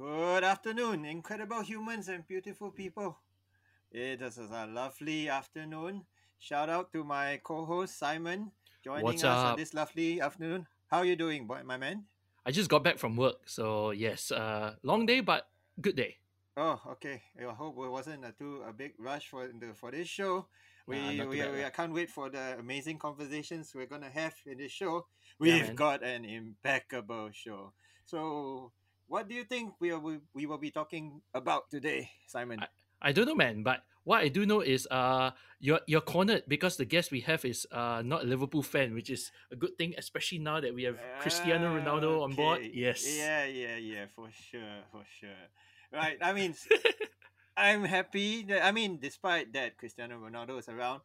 Good afternoon, incredible humans and beautiful people. It is a lovely afternoon. Shout out to my co-host Simon joining What's us on this lovely afternoon. How are you doing, boy, my man? I just got back from work, so yes, uh, long day but good day. Oh, okay. I hope it wasn't a too a big rush for the for this show. We Nah, we, bad we. I can't wait for the amazing conversations we're gonna have in this show. We've man. got an impeccable show. So, what do you think we will we will be talking about today, Simon? I don't know, man, but what I do know is uh you're you're cornered because the guest we have is uh not a Liverpool fan, which is a good thing, especially now that we have Cristiano Ronaldo on board. Yes. Yeah, yeah, yeah, for sure, for sure. Right. I mean, I'm happy that I mean, despite that Cristiano Ronaldo is around,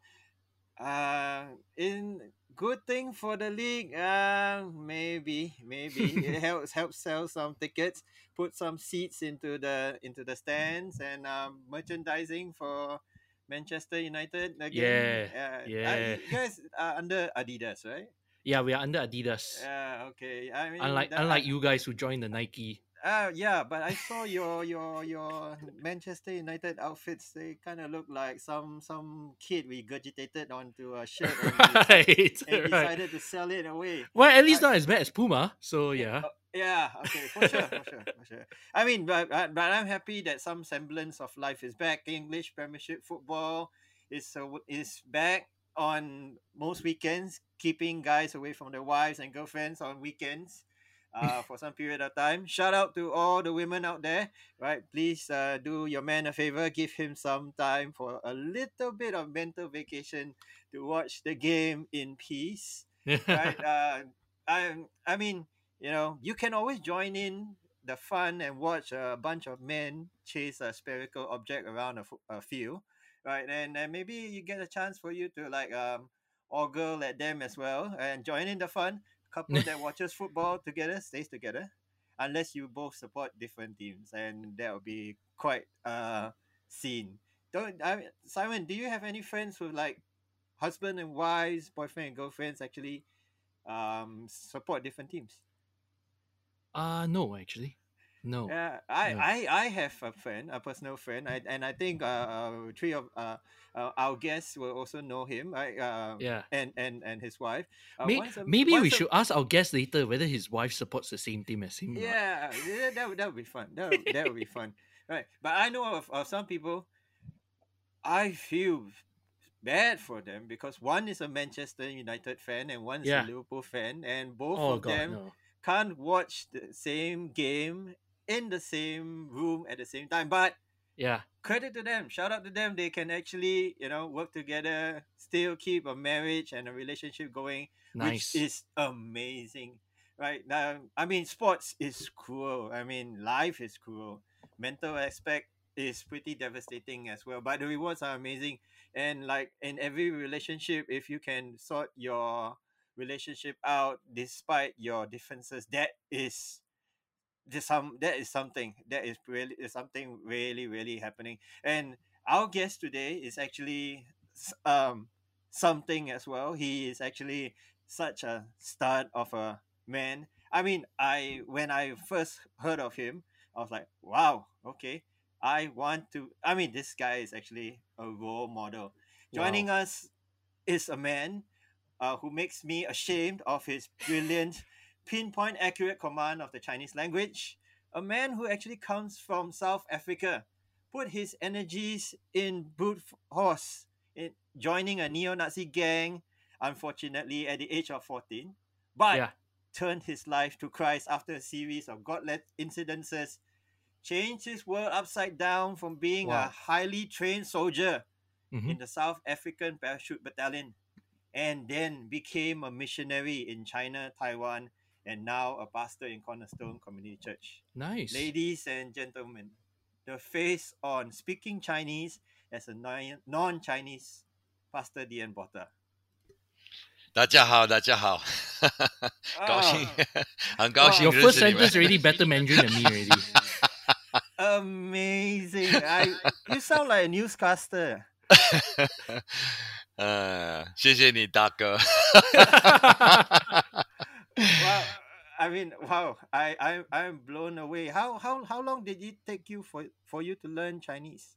uh, in good thing for the league. Uh, maybe, maybe it helps helps sell some tickets, put some seats into the into the stands, and um, merchandising for Manchester United again. Yeah, uh, yeah. uh, you guys are under Adidas, right? Yeah, we are under Adidas. Yeah. Okay. I mean, unlike that- unlike you guys who joined the Nike. Uh, yeah, but I saw your your your Manchester United outfits. They kind of look like some some kid regurgitated onto a shirt and, right, and right. decided to sell it away. Well, at least I- not as bad as Puma. So yeah. Uh, yeah. Okay. For sure. For sure. For sure. I mean, but but but I'm happy that some semblance of life is back. English Premiership football is uh, is back on most weekends, keeping guys away from their wives and girlfriends on weekends. Uh, for some period of time. Shout out to all the women out there, right? Please uh, do your man a favor, give him some time for a little bit of mental vacation to watch the game in peace right? Uh, I I mean, you know, you can always join in the fun and watch a bunch of men chase a spherical object around a, a field, right? And then maybe you get a chance for you to like um ogle at them as well and join in the fun. Couple that watches football together stays together, unless you both support different teams, and that would be quite uh scene. Don't I Simon? Do you have any friends with like husband and wives, boyfriend and girlfriends actually um support different teams. uh no, actually. No. Yeah, I, no. I I have a friend, a personal friend, I, and I think uh, uh three of uh, uh our guests will also know him, right? Uh, Yeah. and and and his wife. Uh, May- a- maybe we a- should ask our guest later whether his wife supports the same team as him. Yeah, yeah, that would that would be fun. That would, that would be fun, right? But I know of, of some people. I feel bad for them because one is a Manchester United fan and one is Yeah. a Liverpool fan, and both Oh of god, them no. can't watch the same game in the same room at the same time. But Yeah. credit to them, shout out to them. They can actually, you know, work together, still keep a marriage and a relationship going, Nice. which is amazing. Right now, I mean, sports is cruel. I mean, life is cruel. Mental aspect is pretty devastating as well. But the rewards are amazing. And like in every relationship, if you can sort your relationship out despite your differences, that is just some that is something that is really is something really really happening. And our guest today is actually um something as well. He is actually such a stud of a man. I mean i when i first heard of him i was like wow okay. I want to i mean this guy is actually a role model. Joining us is a man uh, who makes me ashamed of his brilliant pinpoint accurate command of the Chinese language. A man who actually comes from South Africa, put his energies in brute f- horse, in joining a neo-Nazi gang, unfortunately at the age of 14, but Yeah. turned his life to Christ after a series of godless incidences, changed his world upside down from being a highly trained soldier Mhm. in the South African Parachute Battalion, and then became a missionary in China, Taiwan, and now a pastor in Cornerstone Community Church. Nice. Ladies and gentlemen, the face on speaking Chinese as a non Chinese Pastor Dian Botha. 大家好，大家好，高兴，很高兴 Your first 认识你们。sentence already better Mandarin than me already. Amazing! I, you sound like a newscaster. 呃，谢谢你，大哥。Well, I I mean, wow! I I I'm blown away. How how how long did it take you for for you to learn Chinese?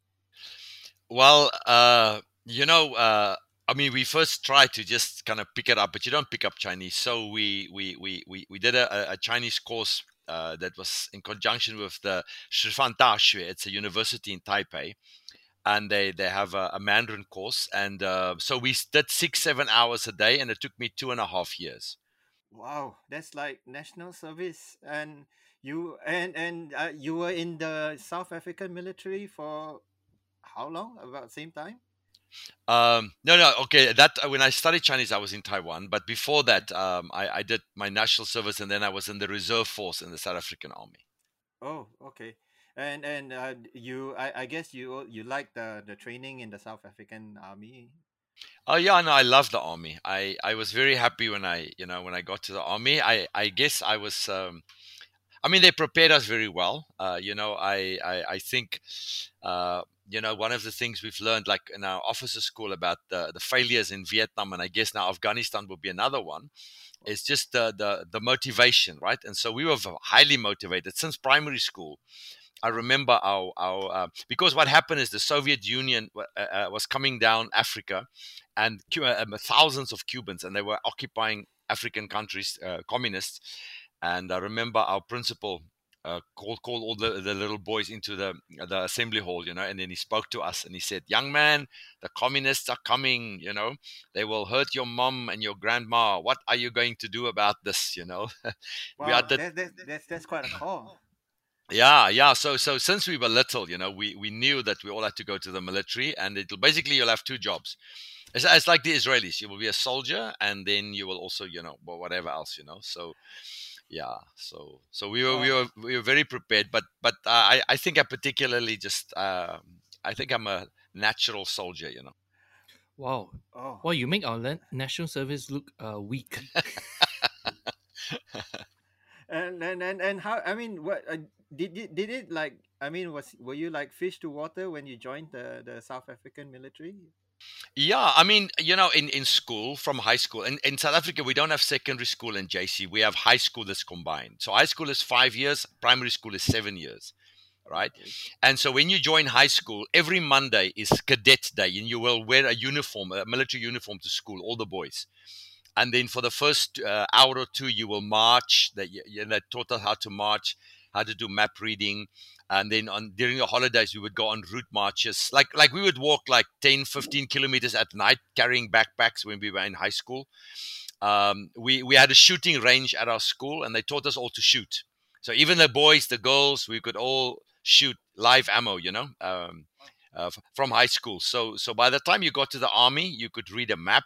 Well, uh, you know, uh, I mean, we first tried to just kind of pick it up, but you don't pick up Chinese. So we we we we, we did a, a Chinese course uh, that was in conjunction with the Shifan Daxue. It's a university in Taipei, and they they have a, a Mandarin course. And uh, so we did six seven hours a day, and it took me two and a half years. Wow, that's like national service, and you and and uh, you were in the South African military for how long? About same time? Um, no, no, okay. That uh, when I studied Chinese, I was in Taiwan, but before that, um, I, I did my national service, and then I was in the reserve force in the South African Army. Oh, okay. And and uh, you, I, I guess you you like the the training in the South African Army. Oh yeah, no, I love the army. I, I was very happy when I you know when I got to the army. I, I guess I was. Um, I mean, they prepared us very well. Uh, you know, I I, I think. Uh, you know, one of the things we've learned, like in our officer school, about the, the failures in Vietnam, and I guess now Afghanistan will be another one, is just the, the the motivation, right? And so we were highly motivated since primary school. I remember our our uh, because what happened is the Soviet Union uh, uh, was coming down Africa, and uh, thousands of Cubans, and they were occupying African countries, uh, communists. And I remember our principal uh, called called all the, the little boys into the the assembly hall, you know, and then he spoke to us and he said, "Young man, the communists are coming. You know, they will hurt your mom and your grandma. What are you going to do about this? You know." wow, the... that, that, that's that's quite a call. Yeah, yeah. So, so since we were little, you know, we we knew that we all had to go to the military, and it'll basically you'll have two jobs. It's, it's like the Israelis. You will be a soldier, and then you will also, you know, whatever else, you know. So, yeah so so we were we were we were very prepared but but uh, i i think i particularly just uh, i think i'm a natural soldier you know wow oh well you make our national service look uh, weak and, and and and how i mean what uh, did it did it like i mean was were you like fish to water when you joined the the south african military yeah, I mean, you know, in, in school, from high school, in, in South Africa, we don't have secondary school and JC. We have high school that's combined. So high school is five years, primary school is seven years, right? And so when you join high school, every Monday is cadet day, and you will wear a uniform, a military uniform to school, all the boys. And then for the first uh, hour or two, you will march. That you, know, taught us how to march, how to do map reading, and then on during the holidays we would go on route marches. Like like we would walk like 10 15 kilometers at night carrying backpacks when we were in high school. Um, we we had a shooting range at our school and they taught us all to shoot. So even the boys the girls we could all shoot live ammo you know um, uh, from high school. So so by the time you got to the army you could read a map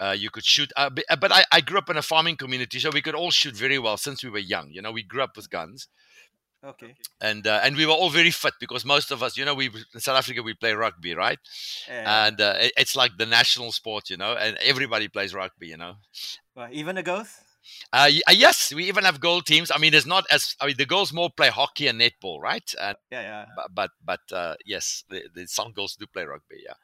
uh, you could shoot uh, but I, I grew up in a farming community so we could all shoot very well since we were young you know we grew up with guns Okay. And uh, and we were all very fit because most of us, you know, we in South Africa we play rugby, right? Yeah. And uh, it, it's like the national sport, you know, and everybody plays rugby, you know. Well, even the girls. Uh, uh, yes, we even have goal teams. I mean, there's not as I mean, the girls more play hockey and netball, right? And, yeah, yeah. But but, but uh, yes, the, the, some girls do play rugby. Yeah.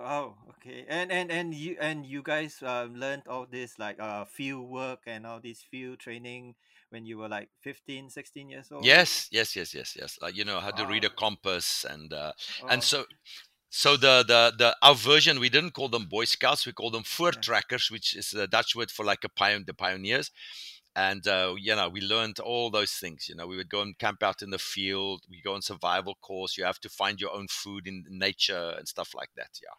Oh, okay. And and and you and you guys uh, learned all this like uh field work and all this field training when you were like 15 16 years old? Yes yes yes yes yes. Like you know how to read a compass and uh, oh. and so so the, the the our version we didn't call them boy scouts we call them voortrekkers which is the dutch word for like a pioneer the pioneers. And uh, you know we learned all those things you know we would go and camp out in the field we go on survival course you have to find your own food in nature and stuff like that yeah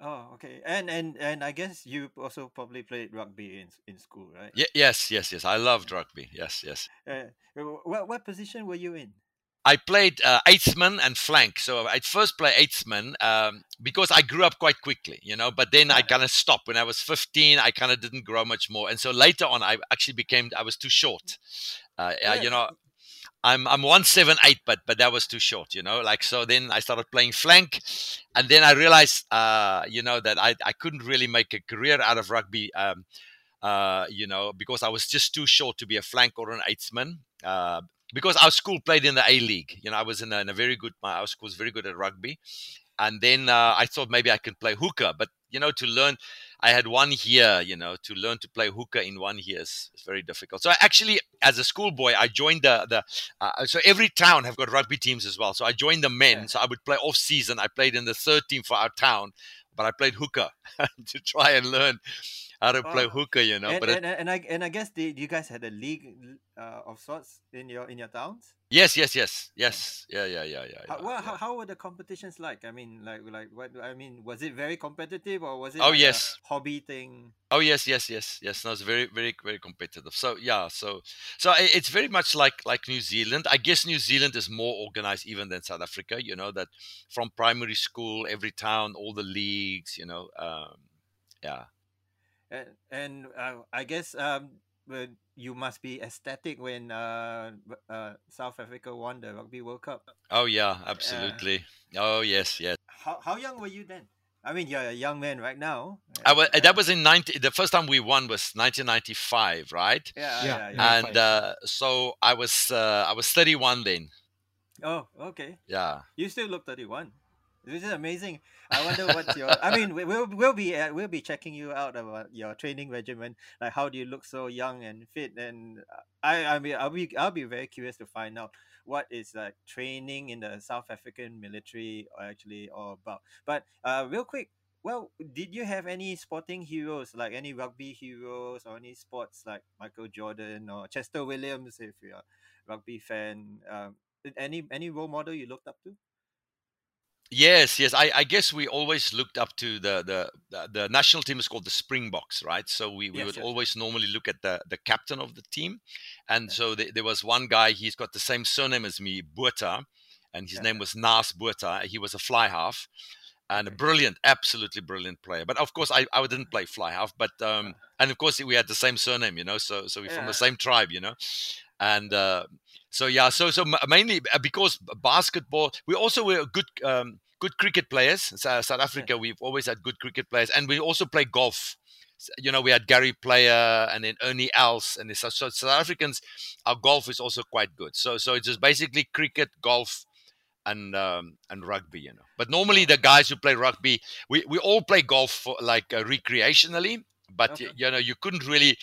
Oh, okay. And and and I guess you also probably played rugby in in school, right? Yeah, yes, yes, yes. I loved rugby. Yes, yes. Uh, what what position were you in? I played uh, eighthman and flank. So I first played eighthman um, because I grew up quite quickly, you know. But then I kind of stopped when I was 15. I kind of didn't grow much more, and so later on, I actually became I was too short. Uh, yeah. you know, I'm I'm one seven eight, but but that was too short, you know. Like so, then I started playing flank, and then I realized, uh, you know, that I I couldn't really make a career out of rugby, um, uh, you know, because I was just too short to be a flank or an eightsman. Uh, because our school played in the A League, you know, I was in a, in a very good. My our school was very good at rugby, and then uh, I thought maybe I could play hooker, but you know to learn I had one year, you know, to learn to play hooker in one year is, is very difficult. So I actually, as a schoolboy, I joined the the. Uh, so every town have got rugby teams as well. So I joined the men. Yeah. So I would play off season. I played in the third team for our town, but I played hooker to try and learn how to play oh. hooker, you know. And, but and, it, and I and I guess the, you guys had a league uh, of sorts in your in your towns. Yes, yes, yes, yes. Yeah, yeah, yeah, yeah. How, well, yeah. How, how were the competitions like? I mean, like, like what? I mean, was it very competitive or was it? Oh like yes, hobby thing. Oh yes, yes, yes, yes. No, it's very, very, very competitive. So yeah, so so it's very much like like New Zealand. I guess New Zealand is more organized even than South Africa. You know that from primary school, every town, all the leagues. You know, um, yeah. And and uh, I guess um, you must be ecstatic when uh, uh, South Africa won the Rugby World Cup. Oh yeah, absolutely. Uh, oh yes, yes. How how young were you then? I mean, you're a young man right now. I was, that was in 90. The first time we won was 1995, right? Yeah, yeah. yeah, yeah. And uh, so I was uh, I was 31 then. Oh, okay. Yeah. You still look 31. This is amazing. I wonder what's your. I mean, we'll we'll be uh, we'll be checking you out about your training regimen. Like, how do you look so young and fit? And I I mean, I'll be I'll be very curious to find out what is like training in the South African military actually all about. But uh, real quick, well, did you have any sporting heroes like any rugby heroes or any sports like Michael Jordan or Chester Williams if you're a rugby fan? Um, any any role model you looked up to? Yes, yes. I, I guess we always looked up to the, the the national team is called the Springboks, right? So we, we yes, would yes. always normally look at the, the captain of the team, and yeah. so the, there was one guy. He's got the same surname as me, Botha, and his yeah. name was Naas Botha. He was a fly half, and a brilliant, absolutely brilliant player. But of course, I, I didn't play fly half, but um, and of course we had the same surname, you know. So so we're yeah. from the same tribe, you know, and uh, so yeah, so so mainly uh, because basketball, we also were good um, good cricket players. South Africa, we've always had good cricket players, and we also play golf. You know, we had Gary Player and then Ernie Els, and so, so South Africans, our golf is also quite good. So so it's just basically cricket, golf, and um, and rugby. You know, but normally the guys who play rugby, we we all play golf for, like uh, recreationally, but okay. you know you couldn't really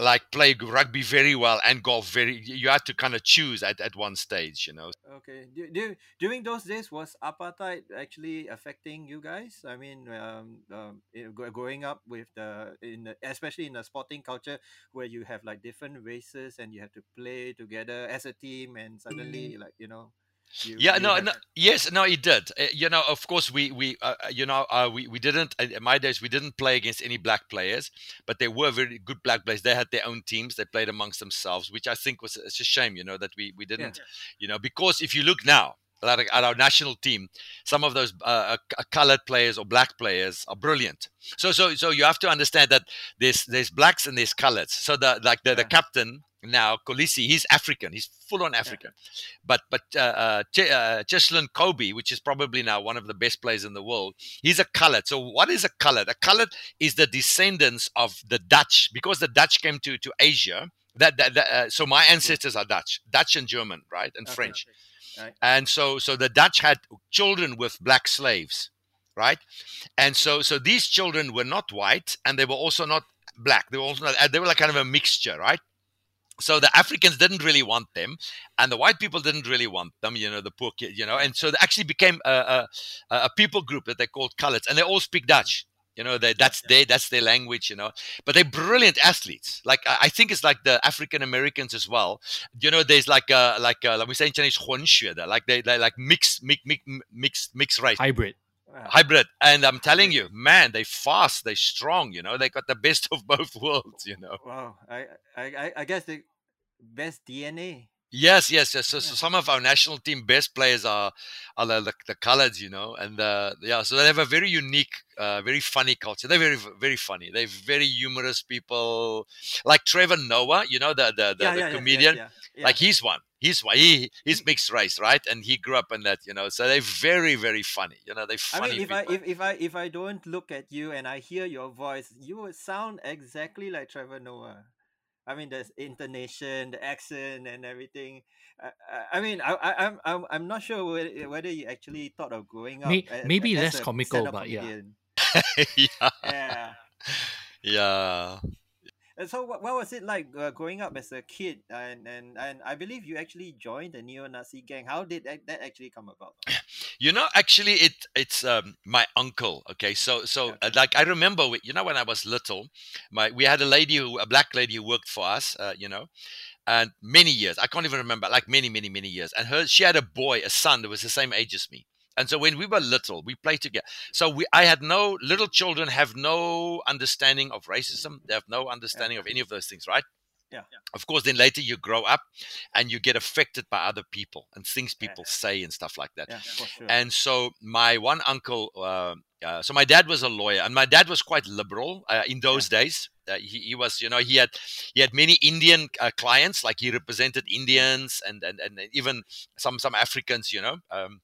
like play rugby very well and golf very you had to kind of choose at, at one stage you know okay do, do, during those days was apartheid actually affecting you guys i mean um, um growing up with the in the, especially in the sporting culture where you have like different races and you have to play together as a team and suddenly mm. like you know you, yeah, you no, no, yes, no, it did. Uh, you know, of course, we we uh, uh you know uh, we we didn't in my days we didn't play against any black players, but they were very good black players. They had their own teams. They played amongst themselves, which I think was it's a shame, you know, that we we didn't, yeah. you know, because if you look now at, at our national team, some of those uh, uh colored players or black players are brilliant. So so so you have to understand that there's there's blacks and there's coloreds. So the like the, yeah. the captain now Kolisi, he's African. He's full on African. Yeah. But but uh, uh, Ch- uh, Cheslin Kolbe, which is probably now one of the best players in the world, he's a colored. So what is a colored? A colored is the descendants of the Dutch because the Dutch came to to Asia. That, that, that uh, so my ancestors are Dutch, Dutch and German, right, and okay. French. Right. And so so the Dutch had children with black slaves, right? And so so these children were not white and they were also not black. They were also not, they were like kind of a mixture, right? so the africans didn't really want them and the white people didn't really want them you know the poor kids you know and so they actually became a, a, a people group that they called coloreds and they all speak dutch you know they, that's yeah. their that's their language you know but they're brilliant athletes. Like i think it's like the african americans as well. You know there's like uh like a, like we say in chinese like they they like mixed mixed mixed mixed race. Hybrid hybrid. And i'm telling you man they fast they strong you know? They got the best of both worlds you know? Wow i i i guess the best dna Yes, yes, yes. So, yeah. so, some of our national team best players are are the, the, the coloreds, you know, and uh, yeah, so they have a very unique, uh, very funny culture. They're very very funny. They're very humorous people, like Trevor Noah, you know, the the, the, yeah, the yeah, comedian. Like he's one. He's one. He he's mixed race, right? And he grew up in that, you know. So they're very very funny. You know, they funny. I mean, if people. I if, if I if I don't look at you and I hear your voice, you would sound exactly like Trevor Noah. I mean, the intonation, the accent, and everything. I, I mean, I, I, I'm, I'm, I'm not sure eh, whether you actually thought of growing up. Maybe, maybe less comical, but yeah. yeah. Yeah. Yeah. And so, what, what was it like uh, growing up as a kid? And, and and I believe you actually joined the neo-Nazi gang. How did that, that actually come about? You know, actually, it it's um, my uncle. Okay, so so Okay. uh, like I remember, you know, when I was little, my we had a lady who a black lady who worked for us. Uh, you know, and many years I can't even remember, like many many many years. And her she had a boy, a son that was the same age as me. And so when we were little, we played together. So we, I had no little children have no understanding of racism. They have no understanding of any of those things, right? Yeah. Of course, then later you grow up, and you get affected by other people and things Yeah. people say and stuff like that. Yeah, sure. And so my one uncle, uh, uh, so my dad was a lawyer, and my dad was quite liberal uh, in those days. Uh, he, he was, you know, he had he had many Indian uh, clients, like he represented Indians and, and and even some some Africans, you know. Um,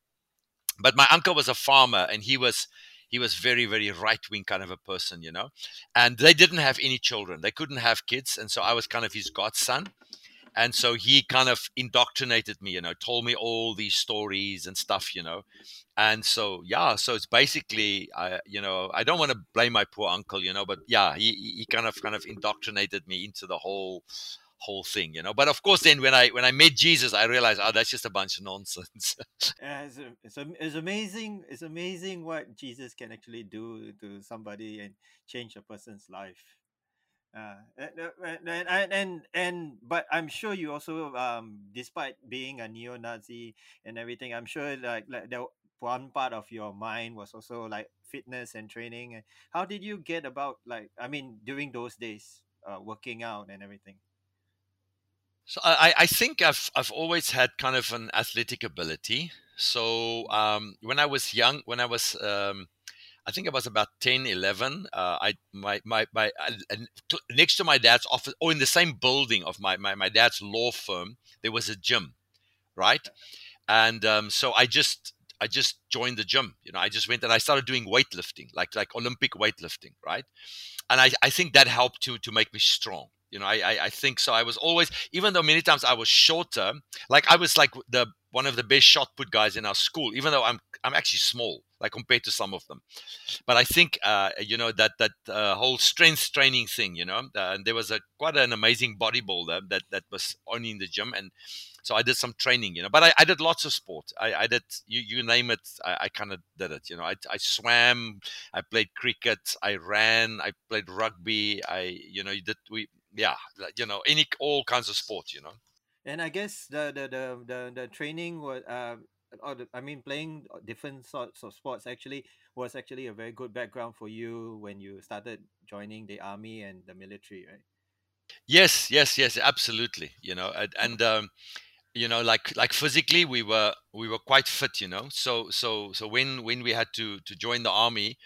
but my uncle was a farmer, and he was he was very very right wing kind of a person, you know. And they didn't have any children; they couldn't have kids, and so I was kind of his godson. And so he kind of indoctrinated me you know told me all these stories and stuff you know? And so yeah so it's basically i you know i don't want to blame my poor uncle you know but yeah he he he kind of kind of indoctrinated me into the whole whole thing you know but of course then when i when i met jesus i realized oh that's just a bunch of nonsense it's, it's, it's amazing. It's amazing what Jesus can actually do to somebody and change a person's life. Uh, and, uh, and, and, and, and, but I'm sure you also, um, despite being a neo-Nazi and everything, I'm sure like, like the one part of your mind was also like fitness and training. How did you get about like, I mean, during those days, uh, working out and everything? So I, I think I've I've always had kind of an athletic ability. So um, when I was young, when I was um, I think I was about 10, 11, uh, I my my my next to my dad's office, or in the same building of my my, my dad's law firm, there was a gym, right? And um, so I just I just joined the gym. You know, I just went and I started doing weightlifting, like like Olympic weightlifting, right? and I, I think that helped to to make me strong. You know, I, I I think so. I was always, even though many times I was shorter, like I was like the one of the best shot put guys in our school. Even though I'm I'm actually small, like compared to some of them. But I think uh, you know that that uh, whole strength training thing. You know, uh, and there was a quite an amazing bodybuilder that that was only in the gym, and so I did some training. You know, but I, I did lots of sport. I, I did you you name it. I, I kind of did it. You know, I I swam, I played cricket. I ran. I played rugby. I, you know, did we, yeah, you know, any all kinds of sport. You know. And I guess the the the the, the training was uh or the, I mean playing different sorts of sports actually was actually a very good background for you when you started joining the army and the military, right? Yes, yes, yes, absolutely. You know, and, and um, you know, like like physically, we were we were quite fit. You know, so so so when when we had to to join the army.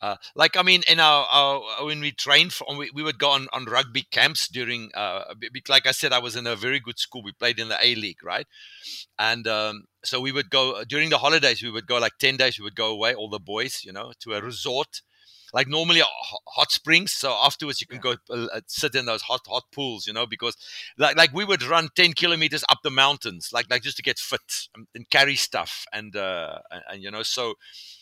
Uh, like I mean, in our, our when we trained, for, we, we would go on, on rugby camps during. Uh, like I said, I was in a very good school. We played in the A League, right? and um, so we would go during the holidays we would go like 10 days we would go away all the boys you know to a resort like normally hot springs so afterwards you can Yeah. go uh, uh, sit in those hot hot pools you know because like like we would run 10 kilometers up the mountains like like just to get fit and, and carry stuff and uh and, and, you know so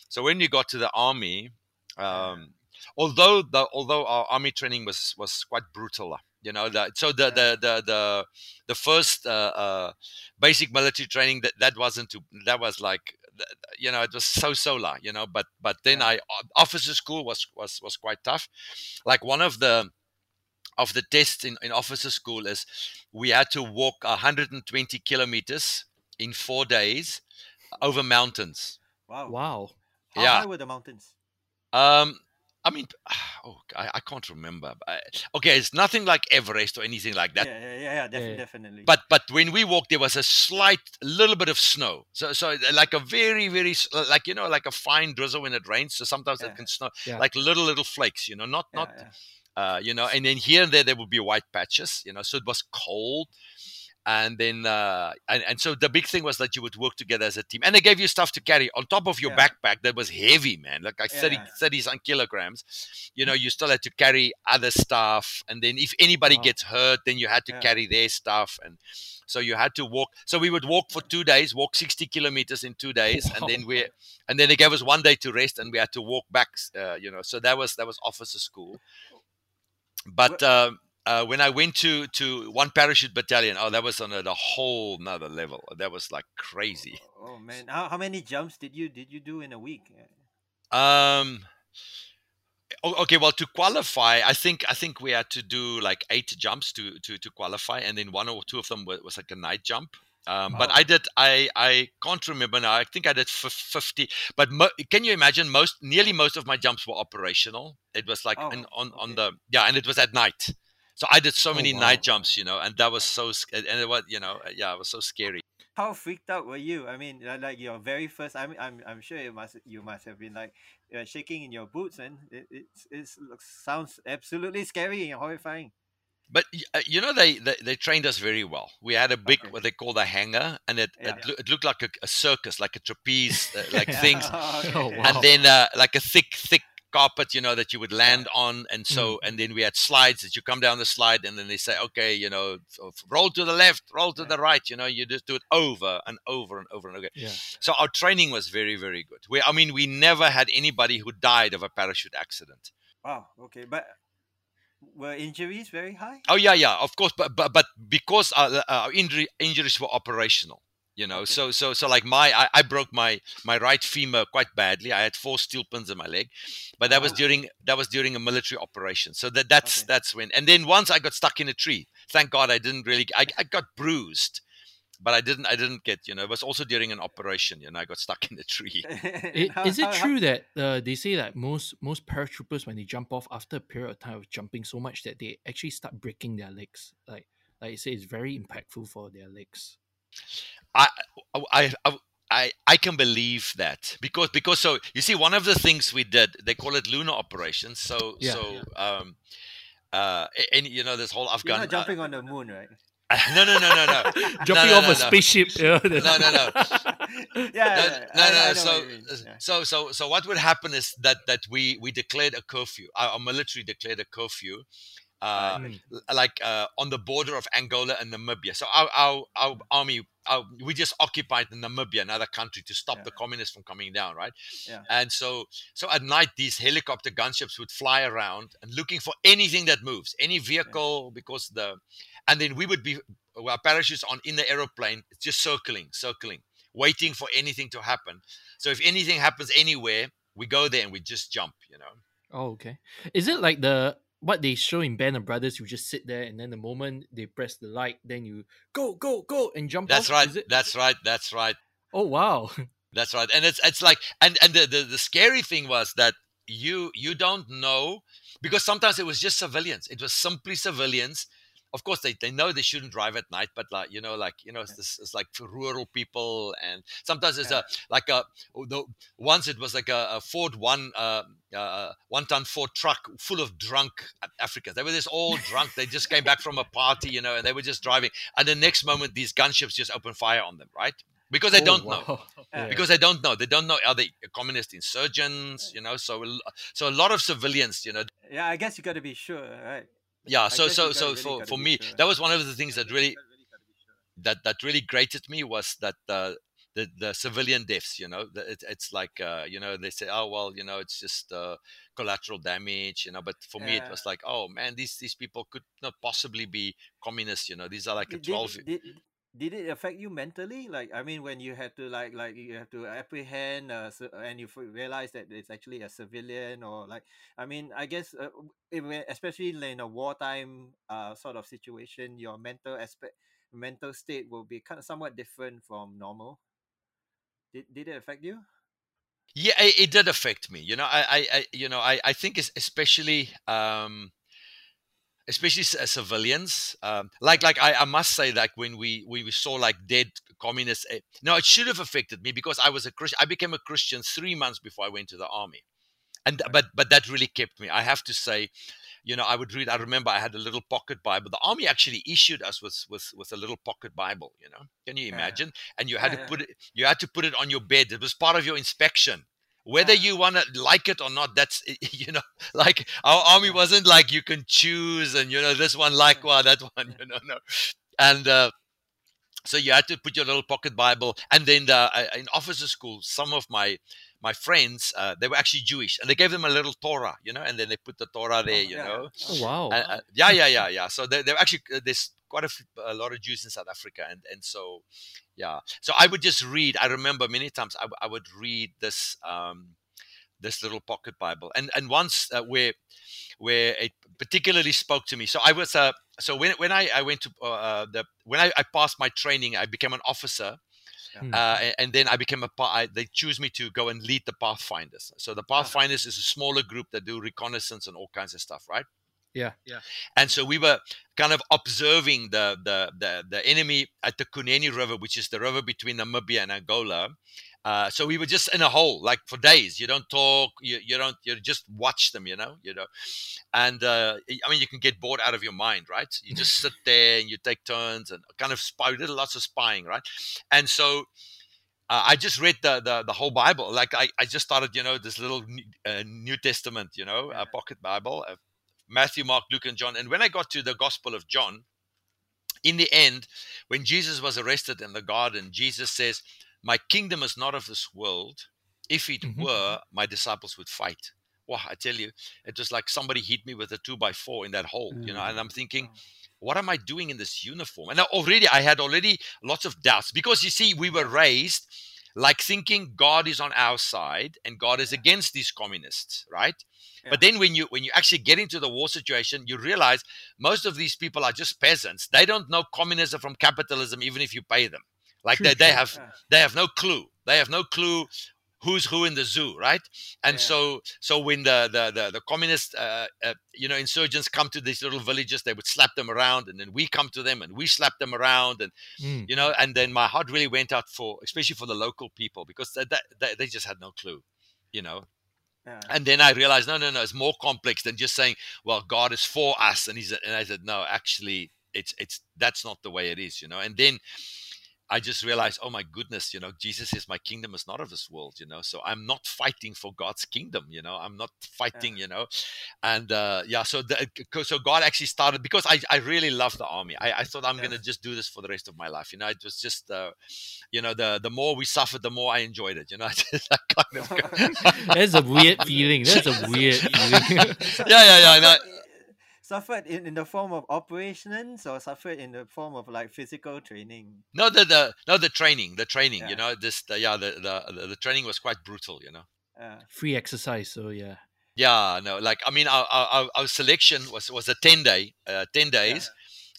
so when you got to the army um although the although our army training was was quite brutal uh, you know the, so the, the the the the first uh, uh basic military training that that wasn't too that was like you know it was so solar you know but but then Yeah. i officer school was was was quite tough like one of the of the tests in, in officer school is we had to walk 120 kilometers in four days over mountains Wow. Wow. How Yeah. high were the mountains? Um i mean oh i, I can't remember I, okay it's nothing like everest or anything like that yeah, yeah, yeah, yeah, defi- Yeah. definitely. but but when we walked there was a slight little bit of snow so so like a very very like you know like a fine drizzle when it rains so sometimes Yeah. it can snow Yeah. like little little flakes you know not yeah, not yeah. uh you know and then here and there there would be white patches you know so it was cold and then uh, and, and so the big thing was that you would work together as a team and they gave you stuff to carry on top of your Yeah. backpack that was heavy man like like 30 Yeah. 30 some kilograms you know you still had to carry other stuff and then if anybody Wow. gets hurt then you had to Yeah. carry their stuff and so you had to walk so we would walk for two days walk 60 kilometers in two days and then we and then they gave us one day to rest and we had to walk back uh, you know so that was that was officer school but um, uh, when I went to to one parachute battalion, oh, that was on a, a whole nother level. That was like crazy. Oh man, how, how many jumps did you did you do in a week? Um, okay, well, to qualify, I think I think we had to do like eight jumps to to to qualify, and then one or two of them was, was like a night jump. Um, But Oh. I did. I I can't remember now. I think I did fif- fifty. But mo- can you imagine? Most nearly most of my jumps were operational. It was like Oh, in, on on the yeah, and it was at night. So I did so Oh, many wow. night jumps, you know, and that was so and it was you know yeah, it was so scary. How freaked out were you? I mean, like your very first. I'm I'm I'm sure it must you must have been like uh, shaking in your boots, and it it's, it's looks sounds absolutely scary and horrifying. But uh, you know they, they they trained us very well. We had a big Okay. what they call the hangar, and it Yeah. it, loo- it looked like a, a circus, like a trapeze, uh, like things, Oh, wow. and then uh, like a thick thick carpet, you know, that you would land on, and so mm-hmm. and then we had slides that you come down the slide, and then they say, okay, you know, roll to the left, roll to the right, you know, you just do it over and over and over and over. Yeah. So our training was very very good. We I mean we never had anybody who died of a parachute accident. Wow. Okay, but were injuries very high? Oh yeah, yeah, of course, but but, but because our, our injury injuries were operational, you know, Okay. so so so like my I, I broke my my right femur quite badly. I had four steel pins in my leg, but that was Ah. during that was during a military operation. So that that's Okay. that's when. And then once I got stuck in a tree. Thank God I didn't really. I, I got bruised, but I didn't I didn't get you know. It was also during an operation. You know, I got stuck in a tree. I- How- Is it how- how- true that uh, they say that most most paratroopers when they jump off after a period of time of jumping so much that they actually start breaking their legs? Like like you say, it's very impactful for their legs. I, I, I, I, I can believe that because because so you see one of the things we did they call it lunar operations. So Yeah, so um, uh, and you know this whole You're not jumping on the moon, right? uh, no, no, no, no, no. Jumping no, off no, a no. spaceship. Yeah, No, no, no. yeah, no, yeah, no, I- no. I so, what you mean, yeah. so, so, so, what would happen is that that we we declared a curfew. Our, our military declared a curfew, uh, Mm. like uh, on the border of Angola and Namibia. So our our, our army, our, we just occupied Namibia, another country, to stop Yeah. the communists from coming down, right? Yeah. And so, so at night, these helicopter gunships would fly around and looking for anything that moves, any vehicle, because the, and then we would be, our parachutes on in the aeroplane, just circling, circling, waiting for anything to happen. So if anything happens anywhere, we go there and we just jump, you know. Oh, okay. Is it like the what they show in Band of Brothers? You just sit there, and then the moment they press the light, then you go, go, go, and jump. That's off? right. That's right. That's right. Oh wow. That's right. And it's it's like and and the, the the scary thing was that you you don't know because sometimes it was just civilians. It was simply civilians. Of course, they, they know they shouldn't drive at night, but like you know, like you know, it's, this, it's like for rural people, and sometimes it's Yeah. a like a oh, the, once it was like a, a Ford one uh, uh, one ton Ford truck full of drunk Africans. They were just all drunk. They just came back from a party, you know, and they were just driving. And the next moment, these gunships just open fire on them, right? Because they Oh, don't know. Yeah. because they don't know. They don't know are they communist insurgents, you know. So so a lot of civilians, you know. yeah, I guess you got to be sure, right? Yeah. So so so for for me, that was one of the things that really that that really grated me was that uh, the the civilian deaths. You know, it, it's like uh, you know they say, oh well, you know, it's just uh, collateral damage. You know, but for me, it was like, oh man, these these people could not possibly be communists. You know, these are like a Did- twelve. Did, did, did it affect you mentally? Like, I mean, when you had to like like you have to apprehend uh, ci- and you realize that it's actually a civilian, or like, I mean, I guess uh, especially in a wartime uh sort of situation, your mental aspect, mental state will be kind of somewhat different from normal. Did did it affect you? Yeah, it, it did affect me. You know, I, I, I you know, I, I think it's especially, um, especially c- civilians. Um, like, like I, I must say, like when we we we saw like dead communists. eh, No, it should have affected me because I was a Christian. I became a Christian three months before I went to the army, and but but that really kept me. I have to say. you know, I would read. I remember I had a little pocket Bible. The army actually issued us with with with a little pocket Bible. You know, can you imagine? And you had Yeah, to yeah. put it. You had to put it on your bed. It was part of your inspection. Whether Yeah. you want to like it or not, that's you know, like our army wasn't like you can choose and you know this one like one, that one, you know, no. And uh, so you had to put your little pocket Bible, and then the, uh, in officer school, some of my my friends uh, they were actually Jewish, and they gave them a little Torah, you know, and then they put the Torah there, Oh, you yeah. know. Oh, wow. Uh, uh, yeah, yeah, yeah, yeah. So they, they're actually uh, there's quite a, a lot of Jews in South Africa, and and so yeah. So I would just read. I remember many times I, w- I would read this um, this little pocket Bible, and and once uh, where where it particularly spoke to me. So I was uh, so when when I I went to uh, uh, the when I, I passed my training, I became an officer. Hmm. Uh, a- and then I became a part. I, they choose me to go and lead the Pathfinders. So the Pathfinders is a smaller group that do reconnaissance and all kinds of stuff, right? Yeah, yeah. and so we were kind of observing the the the, the enemy at the Kunene River, which is the river between Namibia and Angola. Uh, so we were just in a hole, like for days. You don't talk. You, you don't. You just watch them. You know. You know. And uh, I mean, you can get bored out of your mind, right? You just sit there and you take turns and kind of spy. We did lots of spying, right? And so uh, I just read the, the the whole Bible. Like I, I just started, you know, this little New- uh, New Testament, you know, Yeah. a pocket Bible, Matthew, Mark, Luke, and John. And when I got to the Gospel of John, in the end, when Jesus was arrested in the garden, Jesus says, "My kingdom is not of this world. If it Mhm. were, my disciples would fight." Wow, I tell you, it was like somebody hit me with a two by four in that hole, you know. And I'm thinking, what am I doing in this uniform? And already, I had already lots of doubts because you see, we were raised like thinking God is on our side and God is against these communists, right? But then when you when you actually get into the war situation, you realize most of these people are just peasants. They don't know communism from capitalism, even if you pay them. Like True, they, they true. have Yeah. they have no clue. They have no clue who's who in the zoo, right? And Yeah. so so when the the the, the communist uh, uh, you know insurgents come to these little villages, they would slap them around, and then we come to them and we slap them around, and Mm. you know, and then my heart really went out for especially for the local people because they, they, they just had no clue, you know. Yeah. And then I realized, no, no, no, it's more complex than just saying, well, God is for us, and he's and I said, no, actually, it's it's that's not the way it is, you know. And then I just realized, oh my goodness, you know, Jesus is my kingdom is not of this world, you know. So I'm not fighting for God's kingdom, you know. I'm not fighting, you know. And uh, yeah, so the, so God actually started because I, I really love the army. I, I thought I'm Yeah. gonna just do this for the rest of my life, you know. It was just, uh, you know, the the more we suffered, the more I enjoyed it, you know. kind of. That's a weird feeling. That's a weird feeling. Yeah, yeah, yeah, know. Suffered, suffered in, in the form of operations or suffered in the form of like physical training. No, the the no the training, the training. Yeah. You know, this the, yeah, the, the the the training was quite brutal. You know. Uh, Free exercise, so yeah. Yeah, no, like I mean, our our, our- our selection was was a ten day, uh, ten days,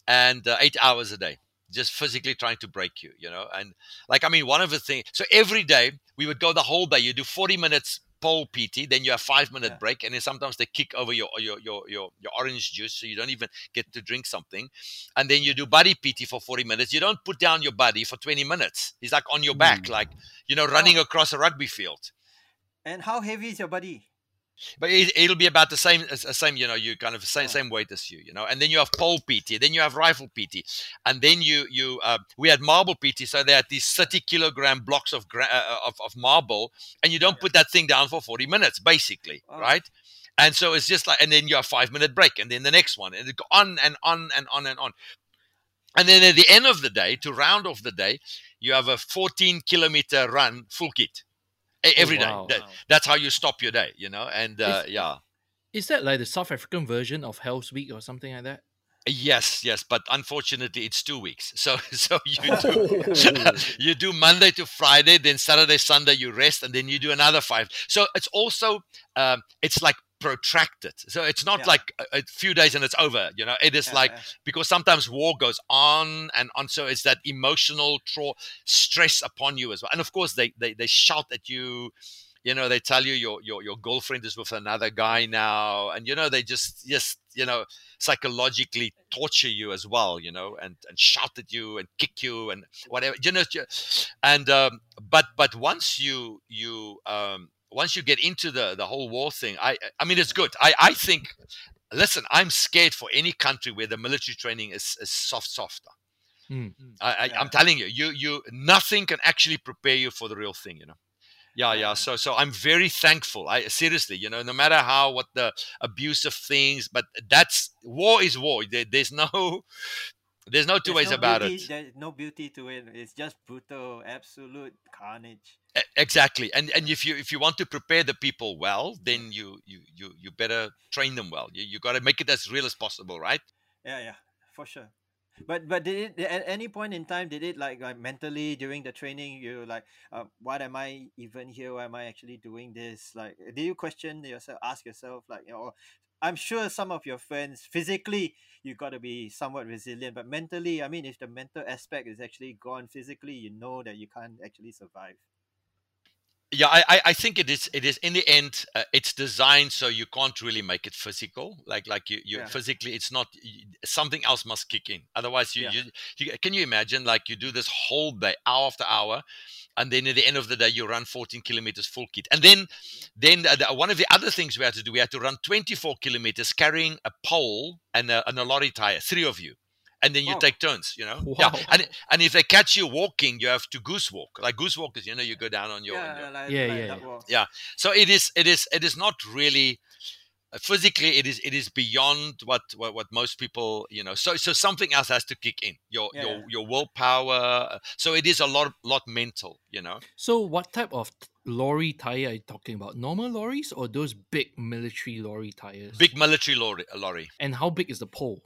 and uh, eight hours a day, just physically trying to break you. You know, and like I mean, one of the things. So every day we would go the whole day. You do forty minutes pole PT, then you have five minute Yeah. break, and then sometimes they kick over your your your your your orange juice, so you don't even get to drink something, and then you do body PT for forty minutes. You don't put down your body for twenty minutes. He's like on your back, Mm. like you know, running across a rugby field. and how heavy is your body? But it, it'll be about the same, same, you know, you kind of same, same weight as you, you know. And then you have pole PT, then you have rifle PT, and then you you uh, we had marble PT, so they had these thirty kilogram blocks of gra- uh, of, of marble, and you don't put that thing down for forty minutes, basically, Oh. right? And so it's just like, and then you have five minute break, and then the next one, and it go on and on and on and on. And then at the end of the day, to round off the day, you have a 14 kilometer run full kit every day. wow. That- that's how you stop your day, you know. And uh, Is- yeah, Is that like the South African version of Hell's Week or something like that? Yes, yes, but unfortunately, it's two weeks. So, so you do you do Monday to Friday, then Saturday, Sunday you rest, and then you do another five. So it's also um, it's like protracted. So it's not Yeah. like a, a few days and it's over. You know, it is Yeah, like yeah. because sometimes war goes on and on. So it's that emotional tro- stress upon you as well. And of course, they they they shout at you. You know, they tell you your your your girlfriend is with another guy now, and you know they just just you know psychologically torture you as well. You know, and and shout at you and kick you and whatever. You know, and um, but but once you you um, once you get into the the whole war thing, I I mean it's good. I I think listen, I'm scared for any country where the military training is, is soft, softer. Mm. I, I, Yeah. I'm telling you, you, you, nothing can actually prepare you for the real thing, you know. Yeah, yeah. So, so I'm very thankful. I seriously, you know, no matter how what the abusive things, but that's war is war. There, there's no, there's no two There's ways no about beauty, it. There's no beauty to it. It's just brutal, absolute carnage. Exactly. And and if you if you want to prepare the people well, then you you you you better train them well. You you got to make it as real as possible, right? Yeah, yeah, for sure. But but did it at any point in time did it like like mentally during the training you like uh, what am I even here? Why am I actually doing this? Like did you question yourself? Ask yourself like you know. I'm sure some of your friends physically you got to be somewhat resilient, but mentally, I mean, if the mental aspect is actually gone physically, you know that you can't actually survive. Yeah, I, I- think it is. It is in the end, uh, it's designed so you can't really make it physical. Like like you, you Yeah. physically, it's not y- something else must kick in. Otherwise, you, Yeah. you you can you imagine like you do this whole day, hour after hour, and then at the end of the day you run 14 kilometers full kit, and then then the, the- one of the other things we had to do, we had to run 24 kilometers carrying a pole and a, and a lorry tire, three of you. And then you Wow. take turns, you know. Yeah, and and if they catch you walking, you have to goose walk. Like goose walk is, you know, you go down on your, on your yeah, like, Yeah, like yeah, yeah. Yeah. so it is it is it is not really uh, physically it is it is beyond what, what what most people you know so so something else has to kick in your Yeah, your your willpower uh, so it is a lot lot mental you know So, what type of lorry tire are you talking about? Normal lorries or those big military lorry tires? big military lorry, lorry And how big is the pole?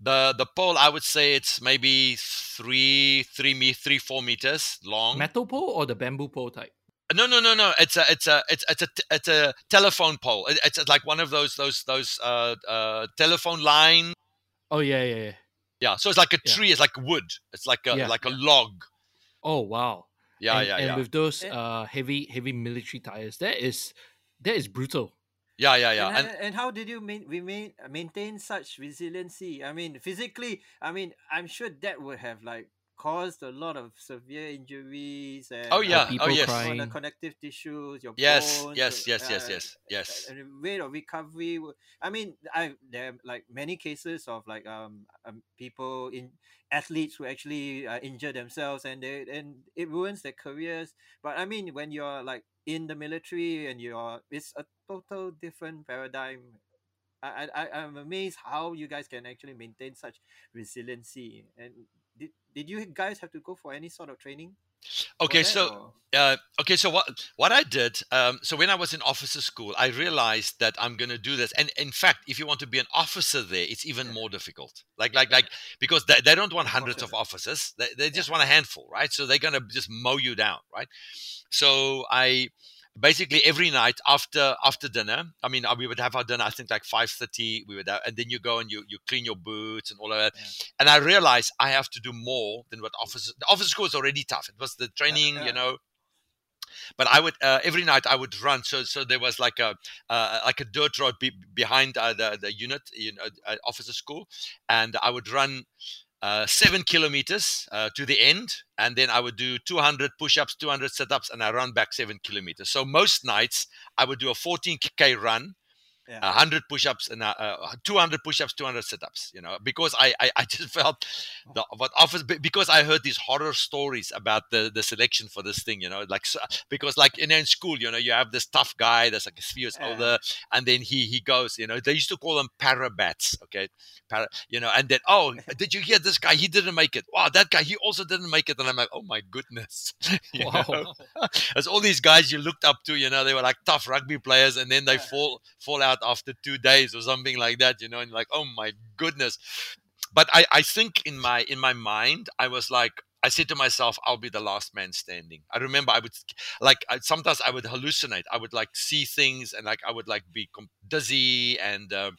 The the pole i would say it's maybe three three me three four meters long Metal pole or the bamboo pole type? no no no no it's a it's a it's, it's a t- it's a telephone pole It- it's like one of those those those uh uh telephone line Oh yeah, yeah, yeah. yeah so it's like a Yeah. tree it's like wood it's like a Yeah. like a log Oh wow. yeah and, yeah and yeah with those uh heavy heavy military tires, that is that is brutal. Yeah, yeah, yeah. And, And and, and how did you main, remain maintain such resiliency? I mean, physically, I mean, I'm sure that would have like caused a lot of severe injuries and Oh, uh, yeah. Oh, people yes. all the connective tissues, your yes, bones, yes, uh, yes, yes, uh, yes, yes. and the rate of recovery. wo- I mean, I there are like many cases of like um, um people in athletes who actually uh, injure themselves and they and it ruins their careers. But I mean, when you're like in the military and you're, it's a total different paradigm. I I I- I'm amazed how you guys can actually maintain such resiliency. And did did you guys have to go for any sort of training? Okay, that, so uh, okay, so what what I did, um, so when I was in officer school, I realized that I'm going to do this. And in fact, if you want to be an officer there, it's even Yeah. more difficult. Like like like because they, they don't want hundreds of officers; they they just Yeah. want a handful, right? So they're going to just mow you down, right? So I basically every night after after dinner i mean uh, we would have our dinner i think like 5.30 we would have, and then you go and you you clean your boots and all of that Yeah. and i realized i have to do more than what officers the officer school is already tough it was the training yeah. you know but I would uh, every night I would run. So so there was like a uh, like a dirt road be, behind uh, the the unit, you know, uh, officer school, and I would run uh, seven kilometers uh, to the end, and then I would do 200 push-ups, 200 sit-ups, and I run back seven kilometers. So most nights I would do a 14k run, yeah. 100 push-ups and uh, uh, 200 push-ups 200 sit-ups you know because I, I i just felt the what office because i heard these horror stories about the the selection for this thing you know like so, because like in, in school you know you have this tough guy that's like a few years Yeah. older and then he he goes you know they used to call them parabats okay Para, you know and then oh did you hear this guy he didn't make it wow that guy he also didn't make it and i'm like oh my goodness Wow. There's all these guys you looked up to, you know, they were like tough rugby players, and then they Yeah. fall fall out after two days or something like that, you know, and like, oh my goodness. But I, I think in my in my mind, I was like, I said to myself, I'll be the last man standing. I remember I would like I, sometimes I would hallucinate. I would like see things and like I would like be dizzy and. Uh,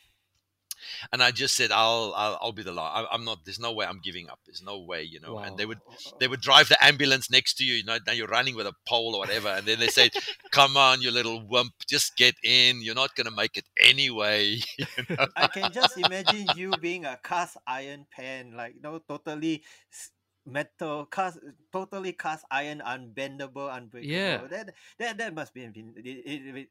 and I just said, "I'll, I'll, I'll be the last. I'm not. There's no way I'm giving up. There's no way, you know." And they would, they would drive the ambulance next to you. You know, now you're running with a pole or whatever, and then they say, "Come on, you little wimp, just get in. You're not gonna make it anyway." I can just imagine you being a cast iron pan, like you know, totally metal, cast, totally cast iron, unbendable, unbreakable. Yeah. That that that must be it, it, it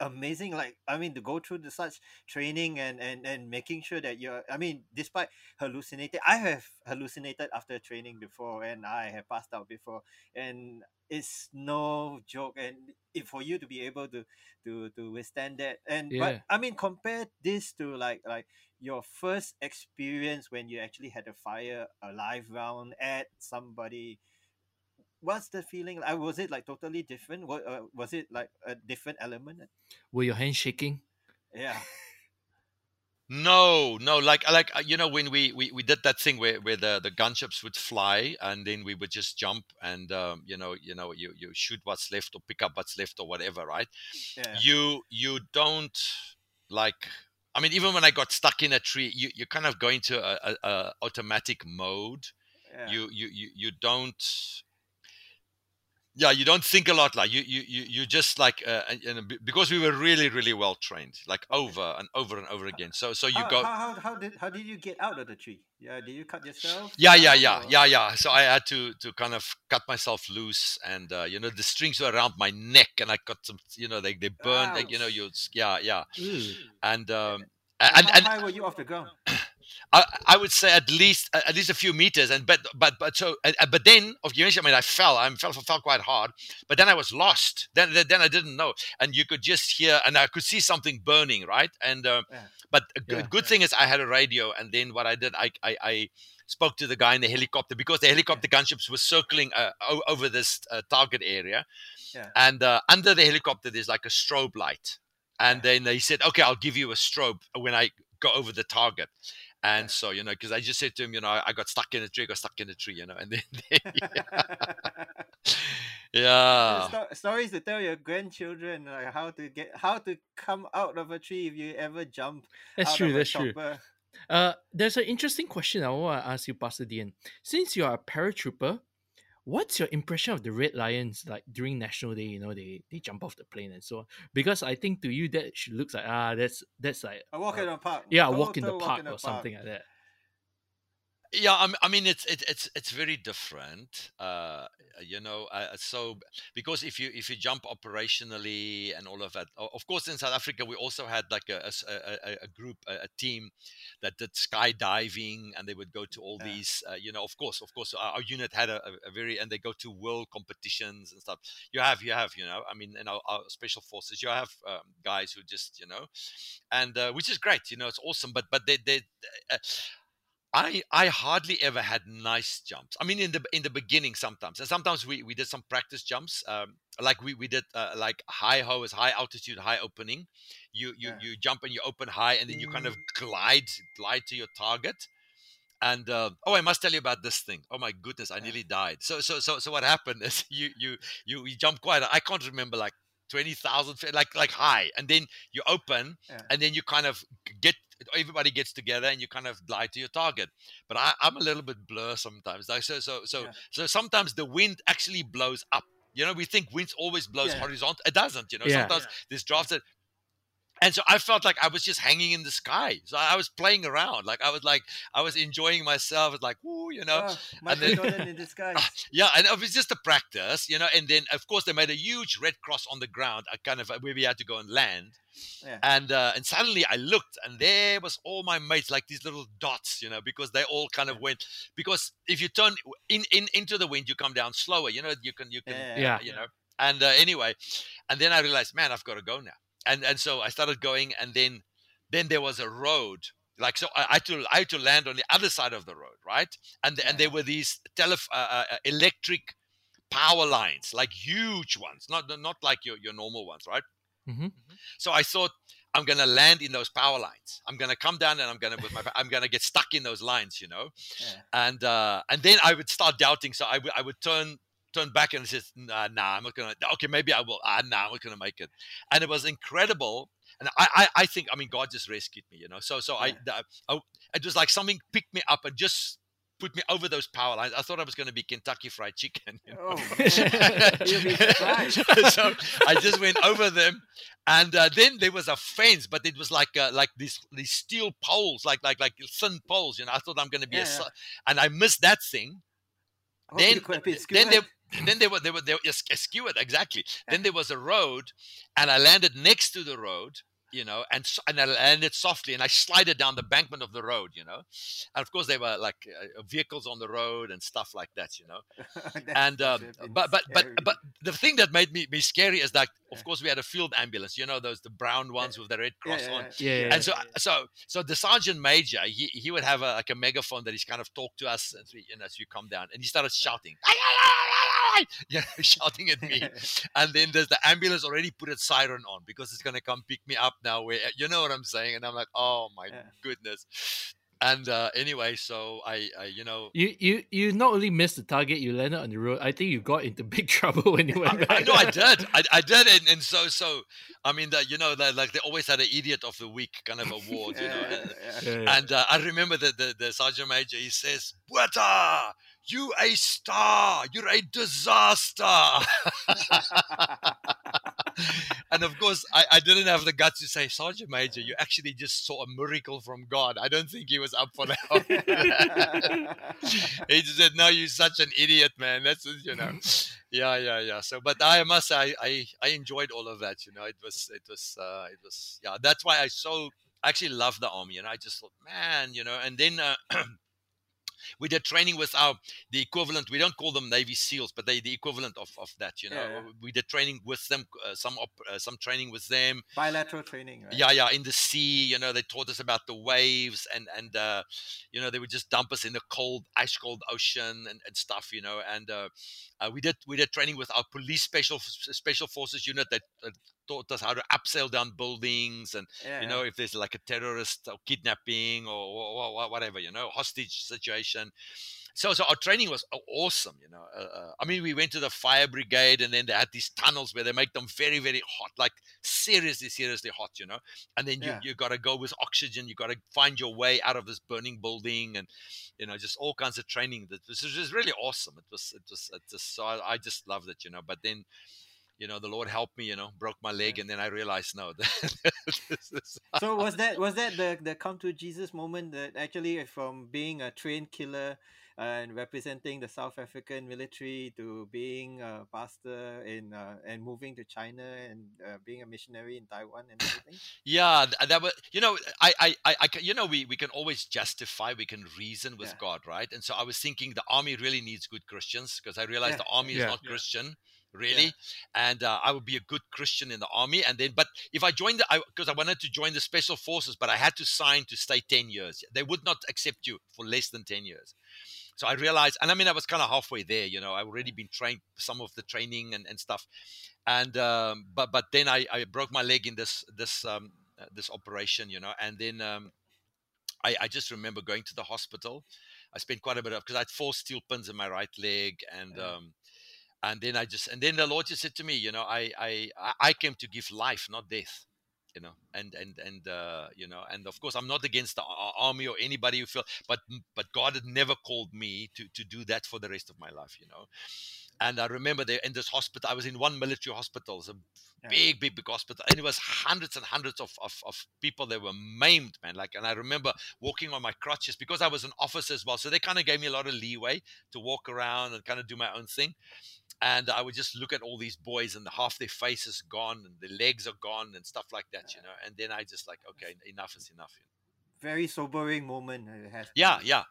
amazing like i mean to go through the such training and and and making sure that you're i mean despite hallucinating i have hallucinated after training before and i have passed out before and it's no joke and if for you to be able to to to withstand that and Yeah. but i mean compare this to like like your first experience when you actually had to fire a live round at somebody what's the feeling like was it like totally different what uh, was it like a different element Were your hands shaking? yeah No, no, like like uh, you know when we, we we did that thing where, where the the gunships would fly and then we would just jump and um, you know you know you you shoot what's left or pick up what's left or whatever, right? yeah You you don't like. I mean, even when I got stuck in a tree, you you kind of go into a, a, a automatic mode. yeah You you you you don't. Yeah, you don't think a lot. Like you, you, you, you just like, uh, and- and because we were really, really well trained, like over and over and over again. So, so you how, go. how, how, how did how did you get out of the tree? Yeah did you cut yourself yeah yeah yeah yeah yeah. So i had to to kind of cut myself loose and uh, you know the strings were around my neck and i got some you know they, they burned like, you know you yeah yeah. And um And and, how high were you off the ground I, I would say at least at least a few meters and but but but so but then of mentioned I mean I fell I fell fell quite hard but then I was lost then then I didn't know and you could just hear and I could see something burning right and uh, Yeah. but a good, Yeah. good thing is I had a radio and then what I did I I, I spoke to the guy in the helicopter because the helicopter gunships were circling uh, over this uh, target area Yeah. and uh, under the helicopter there's like a strobe light and Yeah. then he said okay I'll give you a strobe when I go over the target and so, you know, because I just said to him, you know, I, I got stuck in a tree, got stuck in a tree, you know, and then, yeah. Sto- stories to tell your grandchildren like how to get how to come out of a tree if you ever jump That's out true. of a That's true. Uh, there's an interesting question I want to ask you, Pastor Dian. Since you are a paratrooper, what's your impression of the Red Lions like during National Day? You know, they they jump off the plane and so on. Because I think to you that should looks like ah, that's that's like A walk uh, in the park. yeah, a walk in the Total walk park in the or something like that. Yeah, I mean it's it, it's it's very different, uh, you know. Uh, so because if you if you jump operationally and all of that, of course in South Africa we also had like a a a- group a, a team that did skydiving and they would go to all Yeah. these, uh, you know. Of course, of course, our, our unit had a, a- a very and they go to world competitions and stuff. You have you have you know, I mean, in our, our special forces, you have um, guys who just you know, and uh, which is great, you know, it's awesome. But but they they. I I hardly ever had nice jumps. I mean, in the in the beginning, sometimes, and sometimes we, we did some practice jumps. Um, like we we did uh, like HAHO is high altitude, high opening. You you Yeah. you jump and you open high, and then you kind of glide glide to your target. And uh, oh, I must tell you about this thing. Oh my goodness, I Yeah. nearly died. So so so so what happened is you you you you jump quite. I can't remember like twenty thousand feet, like like high, and then you open, Yeah. and then you kind of get everybody gets together and you kind of glide to your target but I, i'm a little bit blur sometimes like so so so Yeah. so sometimes the wind actually blows up you know we think wind always blows Yeah. horizontal it doesn't you know Yeah. sometimes there's drafts that and so I felt like I was just hanging in the sky. So I was playing around, like I was like I was enjoying myself. It's like, woo, you know, Oh, Michael then- in disguise. yeah, and it was just a practice, you know. And then, of course, they made a huge red cross on the ground, a kind of where we had to go and land. Yeah. And uh, and suddenly I looked, and there was all my mates, like these little dots, you know, because they all kind of went. Because if you turn in, in into the wind, you come down slower. You know, you can you can Yeah. Yeah. you know. And uh, anyway, and then I realized, man, I've got to go now. And and so I started going, and then then there was a road. Like so, I I had to I had to land on the other side of the road, right? And and there were these tele uh, uh, uh, electric power lines, like huge ones, not not like your your normal ones, right? Mhm. So I thought I'm gonna land in those power lines. I'm gonna come down and I'm gonna with my I'm gonna get stuck in those lines, you know. Yeah. And uh, and then I would start doubting. So I would I would turn turn back and says, nah, nah, I'm not gonna. Okay, maybe I will. Ah, nah, I'm not gonna make it. And it was incredible. And I, I, I think, I mean, God just rescued me, you know. So, so I, Yeah. the, I, it was like something picked me up and just put me over those power lines. I thought I was going to be Kentucky Fried Chicken. You know? Oh, man. You'll be surprised. so I just went over them, and uh, then there was a fence, but it was like uh, like these these steel poles, like like like thin poles. You know, I thought I'm going to be Yeah, a, yeah. and I missed that thing. Oh, then you could have been then there then there were there were there was skewered exactly. Then there was a road, and I landed next to the road, you know, and s- and I landed softly, and I slided down the bankment of the road, you know, and of course there were like uh, vehicles on the road and stuff like that, you know. And um, but but but scary. but the thing that made me, me scary is that of course we had a field ambulance, you know, those the brown ones with the red cross yeah, on. Yeah, yeah, And so, so, so the sergeant major, he, he would have a, like a megaphone that he's kind of talk to us as we, you know, as you come down, and he started shouting, yeah, shouting at me. And then there's the ambulance already put its siren on because it's gonna come pick me up now. Where you know what I'm saying? And I'm like, oh my Yeah. goodness. And uh, anyway, so I, I, you know, You you you not only missed the target, you landed on the road. I think you got into big trouble when you went I back. know I did. I, I did, and, and so so. I mean, that you know, that like they always had an idiot of the week kind of award, you know. And- yeah, Yeah, yeah. And uh, I remember the, the, the sergeant major, he says, Botha, you a star, you're a disaster. And of course, I, I didn't have the guts to say, Sergeant Major, you actually just saw a miracle from God. I don't think he was up for that. he just said, No, you're such an idiot, man. That's, just, you know. Yeah, yeah, yeah. So, but I must say, I, I, I enjoyed all of that. You know, it was, it was, uh, it was, yeah. That's why I so I actually love the army, and I just thought, man, you know. And then uh, we did training with our the equivalent. We don't call them Navy SEALs, but they the equivalent of, of that, you know. Yeah, yeah. We did training with them, uh, some op, uh, some training with them. Bilateral training, right? Yeah, yeah, in the sea, you know, they taught us about the waves, and and uh, you know they would just dump us in the cold, ice cold ocean and, and stuff, you know. And uh, uh, we did we did training with our police special special forces unit that. Uh, taught us how to abseil down buildings and Yeah, you know if there's like a terrorist or kidnapping or, or, or whatever you know hostage situation so so our training was awesome you know uh, uh, i mean we went to the fire brigade and then they had these tunnels where they make them very very hot like seriously seriously hot you know and then you, Yeah. you got to go with oxygen you got to find your way out of this burning building and you know just all kinds of training that was just really awesome it was it was it just so I, I just loved it you know but then you know the lord helped me you know broke my leg and then i realized no this so was that was that the the come to Jesus moment that actually from being a trained killer and representing the South African military to being a pastor in uh, and moving to China and uh, being a missionary in Taiwan and everything? Yeah, that was you know I I I, I you know we we can always justify we can reason with Yeah. God right and so I was thinking the army really needs good Christians because I realized Yeah. the army is not Yeah. Christian really and uh, I would be a good Christian in the army and then but if I joined the because I, wanted to join the special forces but I had to sign to stay 10 years they would not accept you for less than 10 years so I realized and I mean I was kind of halfway there you know I've already been trained some of the training and, and stuff and um, but but then I, I broke my leg in this this um, uh, this operation, you know, and then um, I, I just remember going to the hospital. I spent quite a bit of because I had four steel pins in my right leg, and Yeah. um, and then I just and then the Lord just said to me, you know, I I- I came to give life, not death. You know, and and and uh, you know, and of course, I'm not against the army or anybody who feel, but but God had never called me to to do that for the rest of my life. You know, and I remember there in this hospital, I was in one military hospital, a Yeah. big, big, big hospital, and it was hundreds and hundreds of, of, of people that were maimed, man. Like, and I remember walking on my crutches because I was an officer as well, so they kind of gave me a lot of leeway to walk around and kind of do my own thing. And I would just look at all these boys, and half their faces gone, and their legs are gone, and stuff like that, you know. And then I just like, okay, enough is enough. You know? Very sobering moment. Has Yeah, yeah.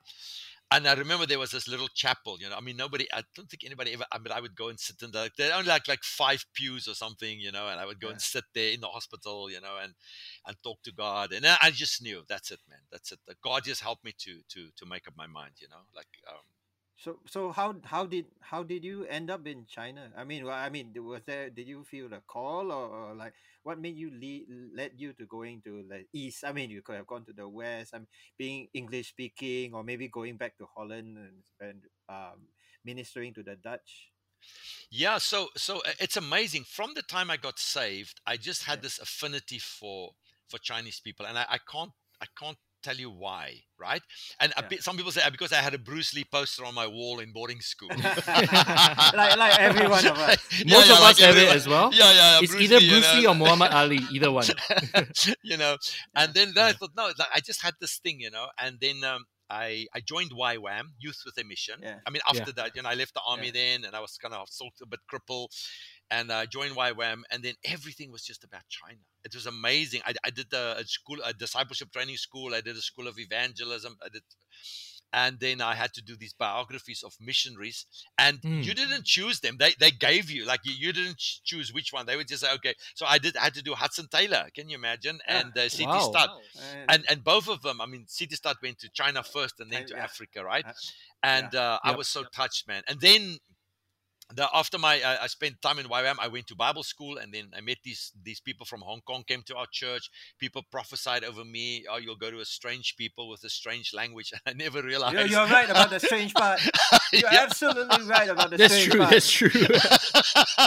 And I remember there was this little chapel, you know. I mean, nobody, I don't think anybody ever, I mean, I would go and sit in the, there only like, like five pews or something, you know, and I would go Yeah. and sit there in the hospital, you know, and, and talk to God. And I I just knew that's it, man. That's it. God just helped me to, to, to make up my mind, you know, like, um, So so how how did how did you end up in China? I mean, well, I mean, was there did you feel a call or, or like what made you lead led you to going to the east? I mean, you could have gone to the west. I mean, being English speaking, or maybe going back to Holland and, and um, ministering to the Dutch. Yeah, so so uh, it's amazing. From the time I got saved, I just had Yeah. this affinity for for Chinese people, and I, I can't I can't tell you why, right? And a Yeah. bit, some people say "Ah, because I had a Bruce Lee poster on my wall in boarding school. like like every one of us. Yeah, Most yeah, of like us have it as well. Yeah, yeah, yeah. It's either you Bruce know. Lee or Muhammad Ali, either one. you know, and then, then I thought, no, like, I just had this thing, you know, and then, um, I I joined YWAM, Youth with a Mission. Yeah. I mean, after that, you know, I left the army then, and I was kind of sort of a bit crippled, and I joined YWAM, and then everything was just about China. It was amazing. I, I did the a school, a discipleship training school. I did a school of evangelism. I did. And then I had to do these biographies of missionaries, and Mm. you didn't choose them. They they gave you like you, you didn't choose which one. They would just say, okay. So I did. I had to do Hudson Taylor. Can you imagine? Yeah. And uh, C.T. Wow. Studd And, and and both of them i mean C.T. Studd went to china first and then Uh, to yeah. africa right Uh, and uh, i was so touched man and then the, after my uh, I spent time in YWAM, I went to Bible school, and then I met these these people from Hong Kong came to our church. People prophesied over me. Oh, you'll go to a strange people with a strange language. I never realized. you're, you're right about the strange part. You're Yeah. absolutely right about the That's strange true. part. That's true.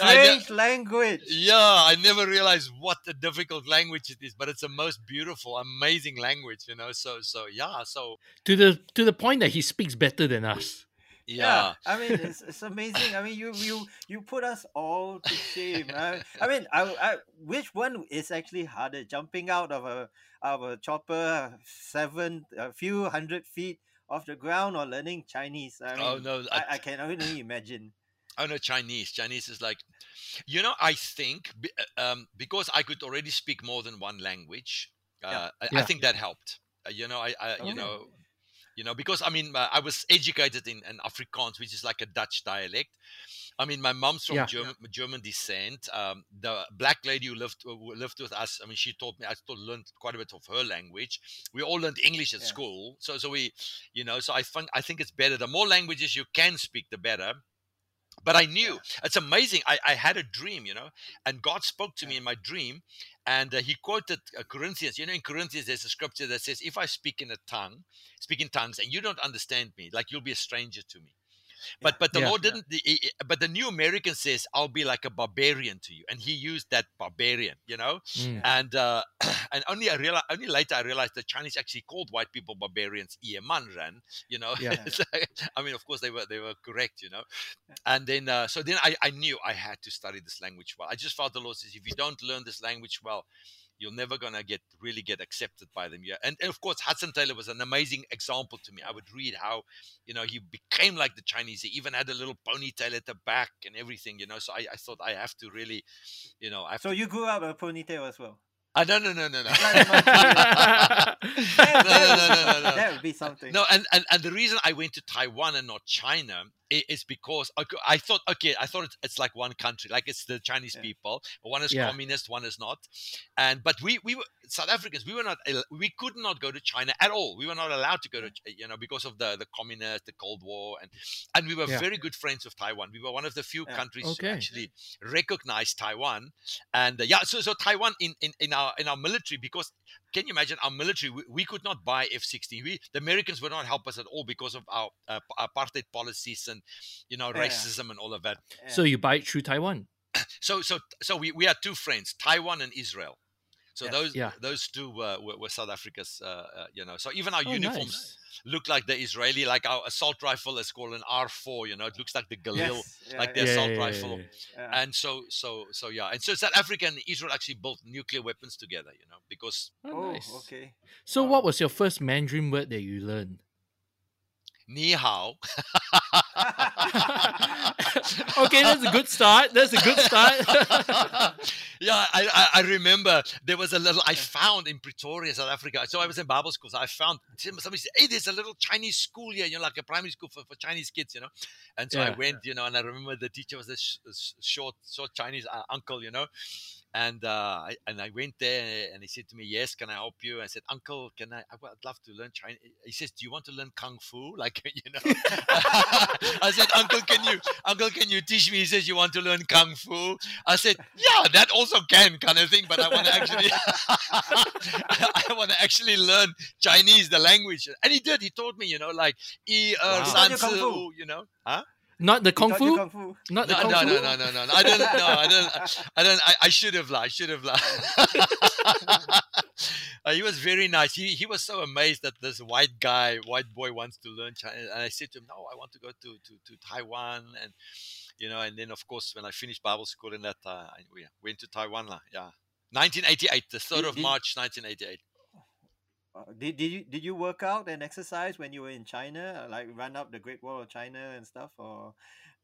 I ne- Strange language. yeah, I never realized what a difficult language it is, but it's the most beautiful, amazing language, you know. So, so yeah, so to the to the point that he speaks better than us. Yeah, I mean, it's, it's amazing. I mean, you you you put us all to shame. I, I mean, I, I which one is actually harder, jumping out of a of a chopper seven a few hundred feet off the ground or learning Chinese? I mean, Oh, no, I, I- I can only imagine. Oh no, Chinese. Chinese is like, you know, I think uh, um, because I could already speak more than one language, uh, Yeah. I, I think that helped. Uh, you know, I, I you Okay. know, you know, because I mean, uh, I was educated in, in Afrikaans, which is like a Dutch dialect. I mean, my mom's from Yeah. German, German descent. Um, the black lady who lived who lived with us. I mean, she taught me. I still learned quite a bit of her language. We all learned English at Yeah. school, so so we, you know, so I think I think it's better. The more languages you can speak, the better but I knew it's amazing. I, I had a dream, you know, and God spoke to me in my dream, and uh, He quoted uh, Corinthians. You know, in Corinthians, there's a scripture that says, "If I speak in a tongue, speak in tongues, and you don't understand me, like you'll be a stranger to me." But Yeah. but the Yeah. Lord didn't. he- he- But the New American says, "I'll be like a barbarian to you," and He used that barbarian, you know. Mm. And uh, and only I realized, only later I realized the Chinese actually called white people barbarians Iemanran, you know. Yeah. So, I mean, of course they were they were correct, you know. And then uh, so then I, I knew I had to study this language well. I just felt the Lord says if you don't learn this language well, you're never gonna get really get accepted by them. Yeah. And, and of course Hudson Taylor was an amazing example to me. I would read how, you know, he became like the Chinese. He even had a little ponytail at the back and everything, you know. So I, I thought I have to really, you know, I have So you grew up a ponytail as well. Ah, no, no, no, no, no. That, No, no, would no, be- no, no. that would be something. No, and, and and the reason I went to Taiwan and not China is because I thought okay, I thought it's, it's like one country, like it's the Chinese Yeah. people. One is Yeah. communist, one is not. And but we we were South Africans. We were not we could not go to China at all. We were not allowed to go to Ch- you know because of the the communist, the Cold War, and and we were Yeah. very good friends of Taiwan. We were one of the few Yeah. countries Okay. who actually recognized Taiwan. And uh, yeah, so so Taiwan in, in in our in our military because can you imagine our military? We, we could not buy F-16. We the Americans would not help us at all because of our uh, apartheid policies and you know Yeah. racism and all of that. Yeah. so you buy it through Taiwan. So so so we, we had two friends, Taiwan and Israel. So Yes. those Yeah. those two uh, were, were South Africa's, uh, uh, you know. So even our Oh, uniforms nice. look like the Israeli, like our assault rifle is called an R4. You know, it looks like the Galil, Yes, yeah, like the Yeah, assault yeah, yeah, rifle. yeah. yeah. And so so so yeah, and so South Africa and Israel actually built nuclear weapons together. You know, because Oh, Oh, nice. okay. So, Wow. what was your first Mandarin word that you learned? Ni hao. okay, that's a good start. That's a good start. yeah, I, I I remember there was a little I found in Pretoria, South Africa. So I was in Bible school. So I found somebody said, "Hey, there's a little Chinese school here, you know, like a primary school for, for Chinese kids, you know." And so I Yeah. went, you know, and I remember the teacher was this sh- this short, short Chinese uh, uncle, you know. And uh, I, and I went there, and he said to me, "Yes, can I help you?" I said, "Uncle, can I? I would love to learn Chinese." He says, "Do you want to learn kung fu?" Like you know. I said, "Uncle, can you, Uncle, can you teach me?" He says, "You want to learn kung fu?" I said, "Yeah, that also can kind of thing, but I want to actually, I want to actually learn Chinese, the language." And he did. He taught me, you know, like "yi er Wow. san kung fu. you know, huh? Not the kung fu. Kung fu. Not the No, kung no, fu. no, no, no, no, no. I don't. No, I don't. I don't. I, I should have. lied. I should have. uh, he was very nice. He he was so amazed that this white guy, white boy, wants to learn Chinese. And I said to him, "No, I want to go to to, to Taiwan." And you know, and then of course, when I finished Bible school in that, uh, I we went to Taiwan. lah. Yeah, 1988, the third of March, 1988. Uh, did, did you did you work out and exercise when you were in China, uh, like run up the Great Wall of China and stuff, or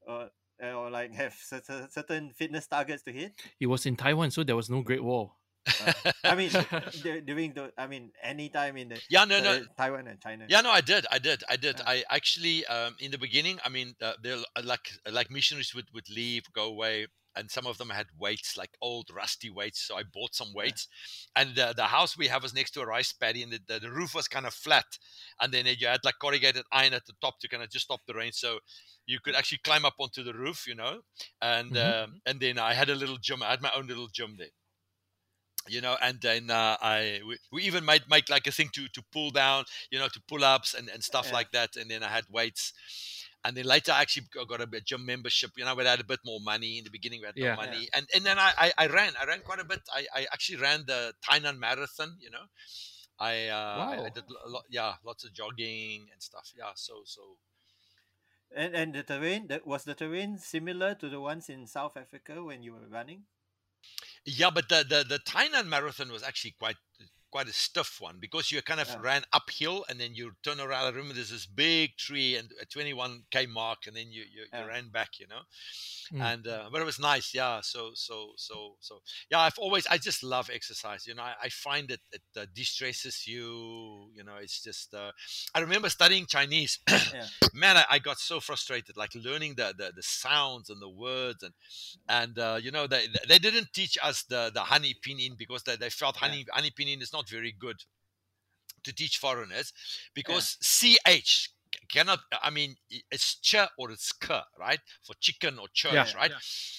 or or like have certain certain fitness targets to hit? It was in Taiwan, so there was no Great Wall. Uh, I mean, du- during the I mean, any time in the yeah, no, no. Taiwan and China. Yeah, no, I did, I did, I did. Yeah. I actually, um, in the beginning, I mean, uh, they're uh, like like missionaries would would leave, go away, and some of them had weights, like old rusty weights. So I bought some weights, and uh, the house we have was next to a rice paddy, and the, the, the roof was kind of flat, and then you had like corrugated iron at the top to kind of just stop the rain, so you could actually climb up onto the roof, you know, and Mhm. um, and then I had a little gym. I had my own little gym there you know and then uh, i we, we even made make like a thing to to pull down you know to pull ups and, and stuff Yeah. like that and then i had weights and then later i actually got- a gym membership you know we had a bit more money in the beginning we had Yeah. no money and and then I, I i ran i ran quite a bit. I i actually ran the tainan marathon you know. I uh I, I did a lot yeah lots of jogging and stuff yeah so so. And and the terrain that was the terrain similar to the ones in South Africa when you were running? Yeah, but the the the Tainan marathon was actually quite quite a stiff one because you kind of Yeah. ran uphill and then you turn around. I remember there's this big tree and a 21k mark, and then you you, Yeah. you ran back, you know. Mm. And uh, but it was nice, yeah. So so so so yeah. I've always I just love exercise. You know, I, I find it it uh, de-stresses you. You know, it's just. Uh, I remember studying Chinese. Yeah. Man, I, I got so frustrated, like learning the, the the sounds and the words and and uh, you know they they didn't teach us the the Hanyu pinyin because they, they felt honey Hanyu pinyin is not not very good to teach foreigners because yeah. ch cannot i mean it's ch or it's k right for chicken or church yeah, right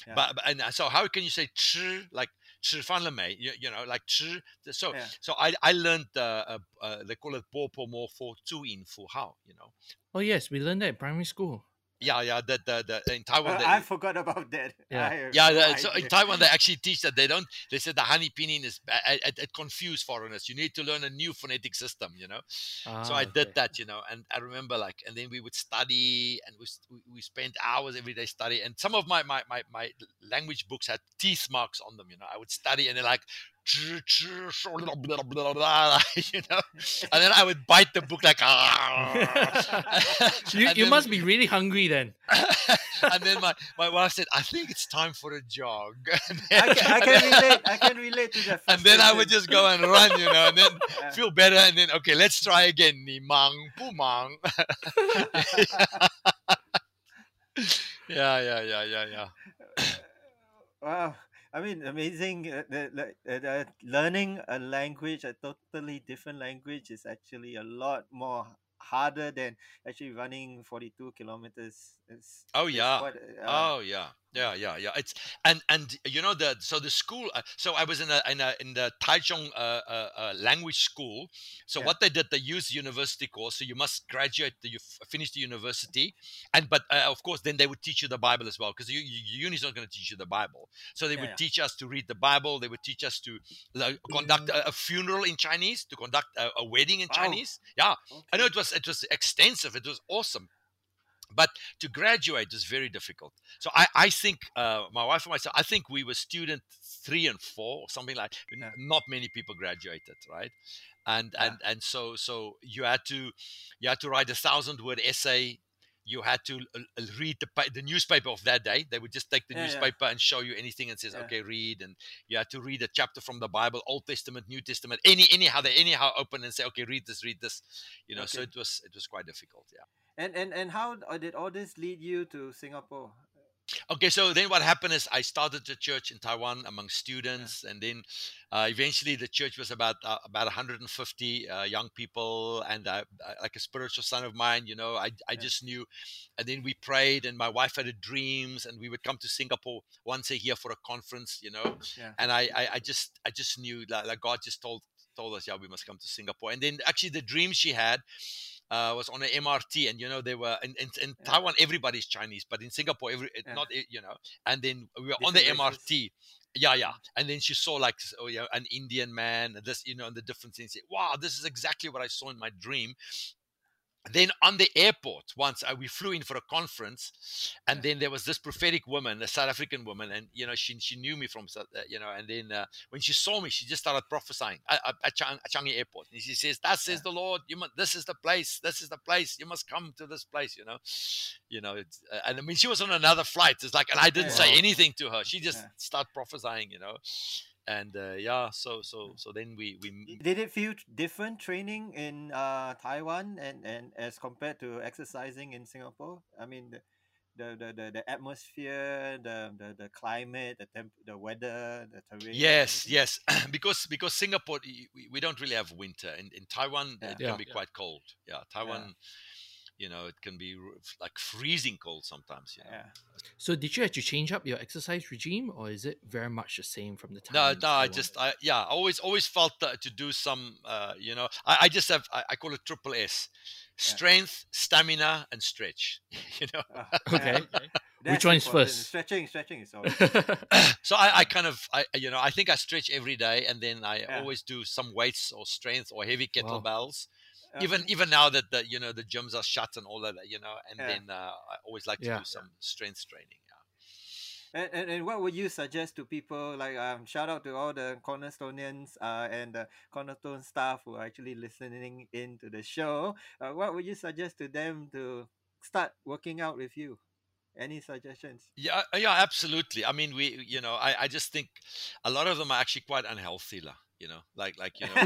yeah, but, but, and uh, so how can you say ch like Chirfanlame, you, you know, like ch. So, so I, I learned uh, uh, they call it po po for zhuyin fuhao, you know. Oh yes, we learned that in primary school yeah yeah the the, the in taiwan Uh, they, I forgot about that. Yeah. I Yeah, no the- so in idea. Taiwan they actually teach that they don't. They said the Hanyu pinyin is it, it, it confused foreigners. You need to learn a new phonetic system, you know. so Ah, I did that, you know, and I remember like, and then we would study, and we s- we, we spent hours every day study. And some of my, my my my language books had teeth marks on them, you know. I would study, and they're like. you know, and then I would bite the book like, ah. you, you then, must be really hungry then. and then my, my wife said, I think it's time for a jog. Then, I, can, I can relate. I can relate to that. And then I would just go and run, you know, and then yeah. feel better. And then, okay, let's try again. Ni mang, pu mang. Yeah, yeah, yeah, yeah, yeah. Wow. I mean, amazing. Uh, the, the, uh, learning a language, a totally different language, is actually a lot more harder than actually running 42 kilometers. It's, Oh it's yeah. quite, uh, Oh yeah, yeah, yeah, yeah. It's and and you know the so the school. Uh, so I was in a in a in the Taichung uh, uh, uh, language school. So Yeah. what they did, they used university course. So you must graduate, the, you f- finish the university, and but uh, of course then they would teach you the Bible as well because you, you uni's not going to teach you the Bible. So they Yeah, would yeah. teach us to read the Bible. They would teach us to like, conduct a, a funeral in Chinese, to conduct a, a wedding in Wow. Chinese. Yeah, I know it was it was extensive. It was awesome, but to graduate is very difficult. So I I think uh, my wife and myself. I think we were student three and four or something like. Yeah. Not many people graduated, right? And Yeah. and and so so you had to you had to write a thousand word essay. You had to uh, read the the newspaper of that day. They would just take the Yeah, yeah. newspaper and show you anything and says, Yeah. "Okay, read." And you had to read a chapter from the Bible, Old Testament, New Testament, any anyhow they anyhow open and say, "Okay, read this, read this." You know, so it was it was quite difficult. Yeah. And, and, and how uh, did all this lead you to Singapore? Okay, so then what happened is I started the church in Taiwan among students, and then uh, eventually the church was about uh, about 150 uh, young people, and uh, uh, like a spiritual son of mine, you know, I I Yeah. just knew, and then we prayed, and my wife had a dreams, and we would come to Singapore once a year for a conference, you know, Yeah. and I I, I just I just knew that like God just told told us, yeah, we must come to Singapore, and then actually the dream she had uh, was on an MRT, and you know they were in, in, in Yeah. Taiwan. Everybody's Chinese, but in Singapore, every Yeah. not you know. And then we were on the Different races. MRT. Yeah, yeah. And then she saw like oh yeah, an Indian man. and This you know, and the different things. Say, wow, this is exactly what I saw in my dream. Then on the airport once uh, we flew in for a conference and then there was this prophetic woman a south african woman and you know she, she knew me from uh, you know and then uh, when she saw me she just started prophesying at, at, at Chang, at changi airport. And she says that says the lord you must this is the place this is the place you must come to this place you know. You know it's, uh, and i mean she was on another flight. It's like and i didn't say anything to her. She just Yeah. started prophesying you know and uh, yeah so so so then we we Did it feel different training in uh, Taiwan and, and as compared to exercising in Singapore? I mean, the the, the, the, the atmosphere, the, the, the climate, the temp, the weather, the terrain. Yes, yes, because because Singapore we, we don't really have winter. In in Taiwan Yeah. it Yeah. can be Yeah. quite cold. Yeah, Taiwan, you know, it can be like freezing cold sometimes. You know? Yeah. So did you have to change up your exercise regime, or is it very much the same from the time? No, no, I just I yeah, I always always felt that to do some uh, you know, I, I just have I, I call it triple S. Strength, stamina, and stretch. you know. Ah, Okay. yeah. Which That's one is first? Stretching, stretching is all. so I, I kind of I you know I think I stretch every day and then I Yeah. always do some weights or strength or heavy Wow. Kettlebells. Even even now that the you know the gyms are shut and all of that you know and Yeah. then uh, I always like to Yeah. do some strength training. Yeah. And, and, and what would you suggest to people? Like, um, shout out to all the Cornerstonians uh, and the Cornerstone staff who are actually listening in to the show. Uh, what would you suggest to them to start working out with you? Any suggestions? Yeah, uh, yeah, absolutely. I mean, we, you know, I, I just think a lot of them are actually quite unhealthy, lah. You know, like, like you know,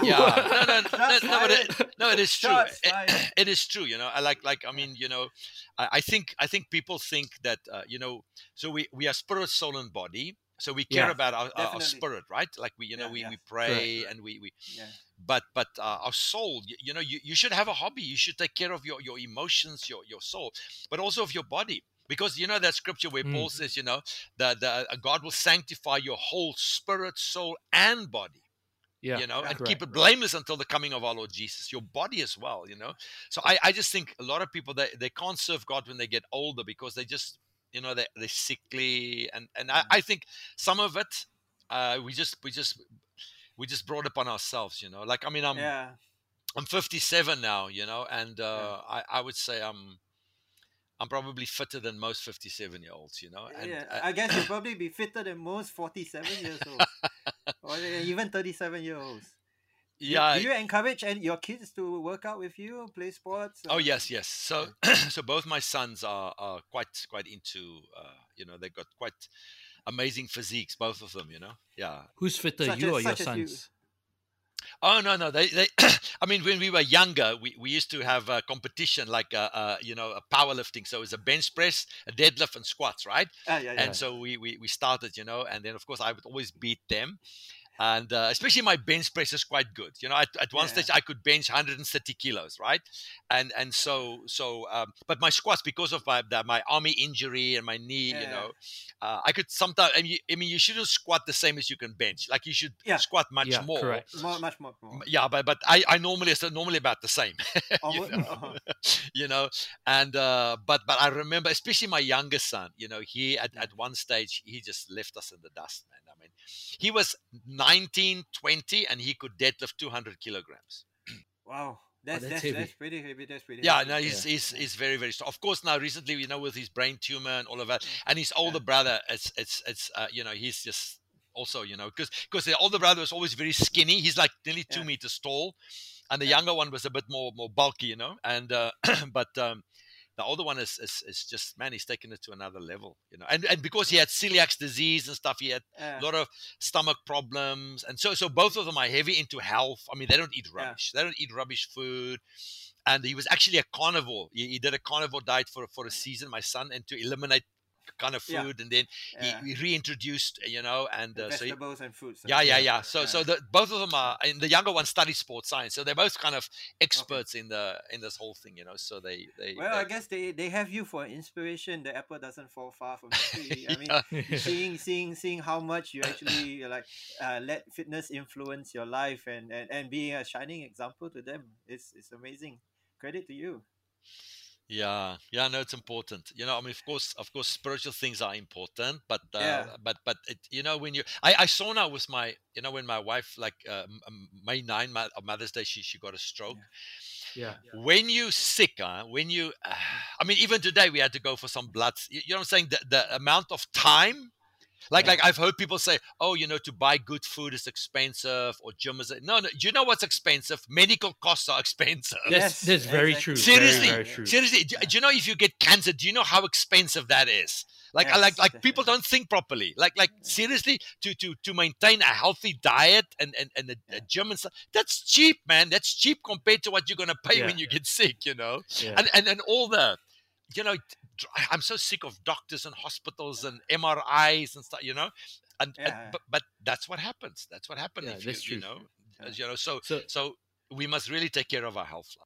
yeah, no, no, no, Shots no, but it, no, it is true. It- it is true. You know, I like, like, I mean, you know, I, I think, I think people think that, uh, you know, so we, we are spirit, soul, and body. So we care Yeah, about our, our, our spirit, right? Like we, you know, Yeah, we, yeah. we pray and we, we, Yeah. but but uh, our soul you, you know you, you should have a hobby you should take care of your your emotions your your soul but also of your body because you know that scripture where Mm. paul says you know that the, uh, god will sanctify your whole spirit soul and body yeah. you know and correct, keep it blameless until the coming of our lord jesus your body as well you know so i i just think a lot of people they, they can't serve god when they get older because they just you know they, they're sickly and and I, I think some of it uh we just we just we just brought upon ourselves you know like i mean i'm yeah. I'm 57 now, you know, and uh, I, I would say I'm I'm probably fitter than most 57 year olds, you know. And yeah. uh, I guess you'll probably be fitter than most 47 years old. or even 37 year olds. Yeah. Do you encourage and your kids to work out with you, play sports? Oh yes, yes. So so both my sons are, are quite quite into uh, you know they've got quite amazing physiques, both of them, you know. Yeah. Who's fitter, Such you as- or your such you. sons? Oh no no they they I mean when we were younger we, we used to have a competition like a, uh you know a powerlifting. So it's a bench press a deadlift and squats right? Ah, yeah, yeah. and so we, we we started you know and then of course i would always beat them and uh, especially my bench press is quite good you know at, at one Yeah. stage i could bench 130 kilos right and and so so um, but my squats because of my the, my army injury and my knee you know uh, i could sometimes I mean, you, I mean you shouldn't squat the same as you can bench like you should Yeah. squat much Yeah, more correct. more, much more. more. yeah but but i i normally it's normally about the same Almost- know. uh-huh. you know and uh but but i remember especially my youngest son you know he at, at one stage he just left us in the dust man i mean he was 19 20 and he could deadlift 200 kilograms Wow. That's, that's that's, that's pretty heavy. That's pretty yeah heavy. no he's Yeah. he's, he's very very strong of course now recently you know with his brain tumor and all of that Mm. and his older brother it's it's it's uh, you know he's just also you know because because the older brother was always very skinny he's like nearly two Yeah. meters tall and the Yeah. younger one was a bit more more bulky you know and uh but um the older one is, is is just man he's taken it to another level you know and and because he had celiac disease and stuff he had Yeah. a lot of stomach problems and so so both of them are heavy into health i mean they don't eat Yeah. rubbish they don't eat rubbish food and he was actually a carnivore he, he did a carnivore diet for for a season my son and to eliminate kind of Yeah. food and then yeah. he, he reintroduced you know and uh, so he, vegetables and fruits. yeah, yeah, Yeah. yeah. So, so the, both of them are, and the younger one studies sports science, so they're both kind of experts in the in this whole thing, you know. So they, they, Well, they I guess they, they have you for inspiration. The apple doesn't fall far from the tree. I mean, seeing seeing seeing how much you actually like uh, let fitness influence your life and, and, and being a shining example to them it's is amazing. Credit to you. Yeah, yeah, no, it's important. You know, I mean, of course, of course, spiritual things are important, but uh, Yeah. but but it, you know, when you, I, I saw now with my, you know, when my wife, like uh, May nine, my, Mother's Day, she she got a stroke, Yeah. when you sick, uh, when you, uh, I mean, even today we had to go for some bloods. You you know what I'm saying? The, the amount of time, like Yeah. like I've heard people say, oh, you know, to buy good food is expensive, or gym is no, no. You know what's expensive? Medical costs are expensive. That's, Yes, that's very exactly. true. Seriously, very, very true. seriously. Do, do you know if you get cancer? Do you know how expensive that is? Like, I like, like people don't think properly. Like, like seriously, to to to maintain a healthy diet and and and a, a gym and stuff. That's cheap, man. That's cheap compared to what you're gonna pay Yeah. when you get sick. You know, Yeah. and and and all the, you know, dr- I'm so sick of doctors and hospitals and MRIs and stuff. You know, and, and but but that's what happens. That's what happens Yeah, if you that's you know, Yeah. you know. So so so we must really take care of our health.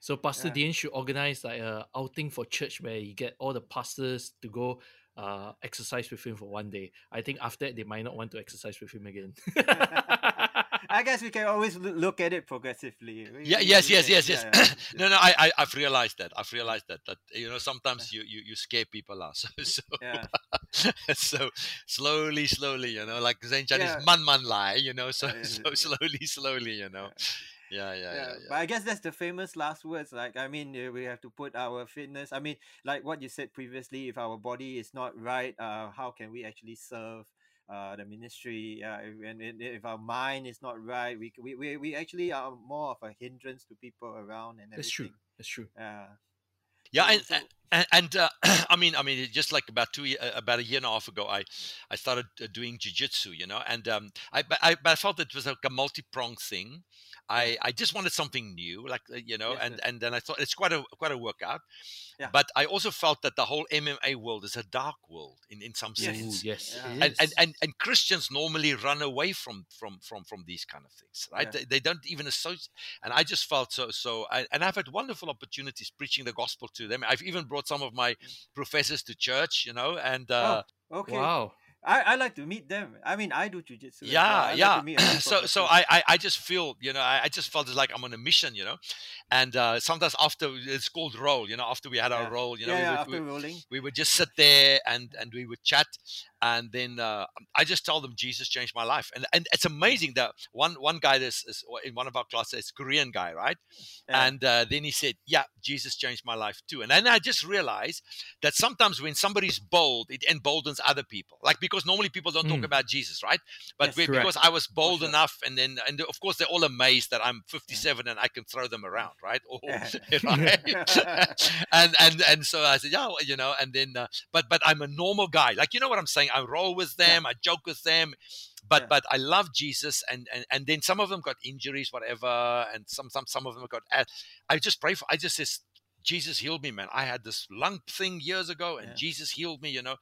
So Pastor Yeah. Dian should organize like a outing for church where you get all the pastors to go uh exercise with him for one day. I think after that they might not want to exercise with him again. I guess we can always look at it progressively. We- Yeah, yes, yes, yes, yes. yeah, yeah. no, no, I, I, I've realized that. I've realized that. That you know, sometimes you, you, you scare people out. So, so, Yeah. so slowly, slowly, you know, like saying Chinese, man, man, lie, you know. So, so slowly, slowly, you know. Yeah, yeah, yeah, but I guess that's the famous last words. Like, I mean, uh, we have to put our fitness. I mean, like what you said previously, if our body is not right, uh, how can we actually serve uh, the ministry? Uh, if- and, and if our mind is not right, we, we, we, we actually are more of a hindrance to people around and everything. That's true. That's true. Yeah. Yeah, and and, and uh, I mean, I mean, just like about two, ye- uh, about a year and a half ago, I, I started uh, doing jujitsu, you know, and um, I, but I, but I felt it was like a multi-pronged thing. I, I just wanted something new, like uh, you know, Yes, and yes. and then I thought it's quite a quite a workout. Yeah. But I also felt that the whole MMA world is a dark world in, in some Yes. Ooh, sense. yes. Yeah. And, and, and and Christians normally run away from from from from these kind of things, right? Yeah. They, they don't even associate. And I just felt so so. I, and I've had wonderful opportunities preaching the gospel to them. I've even brought some of my professors to church, you know, and uh, Okay. Wow. I, I like to meet them. I mean, I do jujitsu. as well. yeah, like yeah. to meet a few so so. I, I I just feel you know I, I just felt it's like I'm on a mission, you know, and uh, sometimes after it's called roll, you know, after we had our Yeah. roll, you know, yeah, we yeah, would, after we, rolling. we would just sit there and and we would chat and then uh, i just tell them jesus changed my life. And and it's amazing that one one guy this is in one of our classes korean guy right? Yeah. and uh, then he said yeah jesus changed my life too. And then i just realized that sometimes when somebody's bold it emboldens other people like because normally people don't talk Mm. about jesus right? But we, because i was bold sure. enough and then and of course they're all amazed that i'm 57 and i can throw them around right? Or, right? and and and so I said, yeah, well, you know, and then, uh, but but I'm a normal guy, like you know what I'm saying. I roll with Yeah. them, I joke with them, but Yeah. but I love Jesus, and and and then some of them got injuries, whatever, and some some some of them got. uh, I just pray for. I just says. Jesus healed me, man. I had this lung thing years ago, and Yeah. Jesus healed me, you know.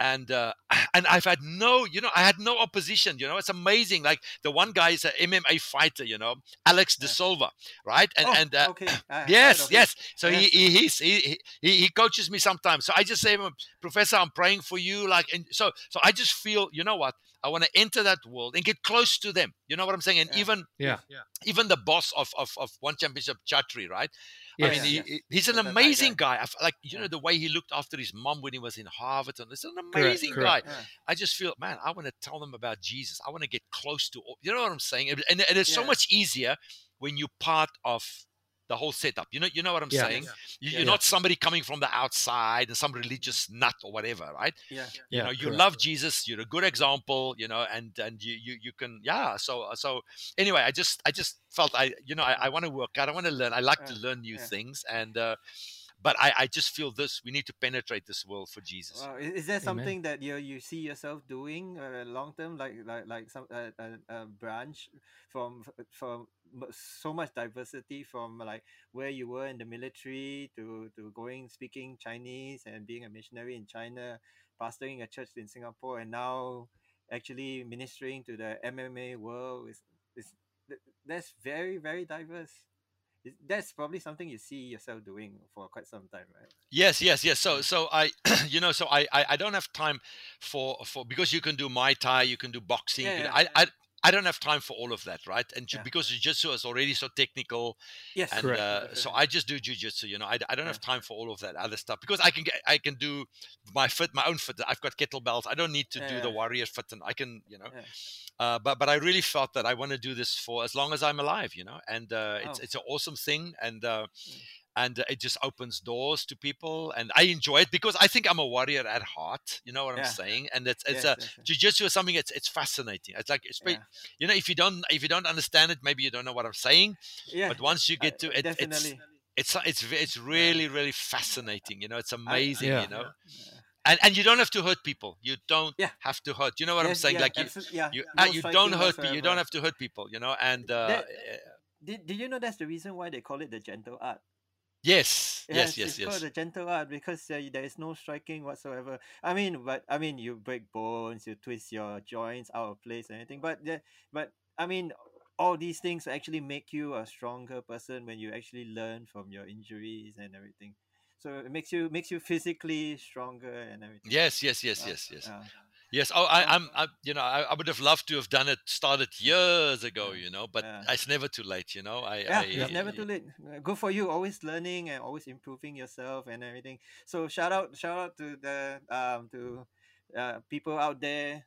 And uh, and I've had no, you know, I had no opposition. You know, it's amazing. Like the one guy is an MMA fighter, you know, Alex De Yeah. Silva, right? And oh, and uh, okay. Yes, yes. So Yes. he, he he's he, he he coaches me sometimes. So I just say, him, Professor, I'm praying for you. Like, and so so I just feel, you know what? I want to enter that world and get close to them. You know what I'm saying? And Yeah. even Yeah. even the boss of of, of one championship Chatri, right? I Yes. mean, he, yes. he's an That's a Thai amazing guy. Like you Yeah. know the way he looked after his mom when he was in Harvard, and it's an amazing correct. guy. Yeah. I just feel, man, I want to tell them about Jesus. I want to get close to, all, you know what I'm saying? And, and, and it's so much easier when you're part of the whole setup. You know, you know what I'm Yeah. saying? You, Yeah, you're yeah. not somebody coming from the outside and some religious nut or whatever, right? Yeah. You know, you correct. love Jesus. You're a good example. You know, and and you you you can yeah. So so anyway, I just I just felt I you know I, I want to work out. I want to learn. I like to learn new things and. uh but I, I just feel this we need to penetrate this world for jesus Wow. Is, is there Amen. something that you you see yourself doing uh, long term, like like like some uh, a, a branch from from so much diversity from like where you were in the military to to going speaking Chinese and being a missionary in China, pastoring a church in Singapore, and now actually ministering to the MMA world is is that's very very diverse. That's probably something you see yourself doing for quite some time, right? Yes, yes, yes. So, mm. so I, you know, so I, I, I don't have time for for because you can do Muay Thai, you can do boxing. Yeah, know, yeah. I, I, don't have time for all of that, right? And ju- Yeah. because jiu-jitsu is already so technical, Yes, and Correct. uh, so I just do jujitsu. You know, I, I don't Yeah. have time for all of that other stuff because I can get I can do my fit, my own fit. I've got kettlebells. I don't need to do the warrior fit, and I can, you know. Yeah. Uh, but but I really felt that I want to do this for as long as I'm alive, you know. And uh, it's Oh. it's an awesome thing, and uh, Mm. And it just opens doors to people, and I enjoy it because I think I'm a warrior at heart. You know what I'm saying? And it's it's Yes, a yes, yes. jiu-jitsu is something it's it's fascinating. It's like it's, Yeah. you know if you don't if you don't understand it, maybe you don't know what I'm saying. Yeah, But once you get to it, it's it's it's it's really really fascinating. You know, it's amazing. Yeah. You know, Yeah. and and you don't have to hurt people. You don't Yeah. have to hurt. You know what I'm saying? yeah, like you yeah, you no uh, you don't hurt people. You don't have to hurt people. You know, and uh, That- Did, did you know that's the reason why they call it the gentle art? Yes, yes, it's, yes, it's yes. called the gentle art because uh, there is no striking whatsoever. I mean, but I mean, you break bones, you twist your joints out of place, and anything. But the, but I mean, all these things actually make you a stronger person when you actually learn from your injuries and everything. So it makes you makes you physically stronger and everything. Yes, yes, yes, Uh, yes, yes, uh, yes. Oh, I, I'm, I, you know, I, I would have loved to have done it, started years ago, you know, but yeah. it's never too late, you know. I, yeah, I, it's never too late. Good for you. Always learning and always improving yourself and everything. So shout out, shout out to the um to uh, people out there.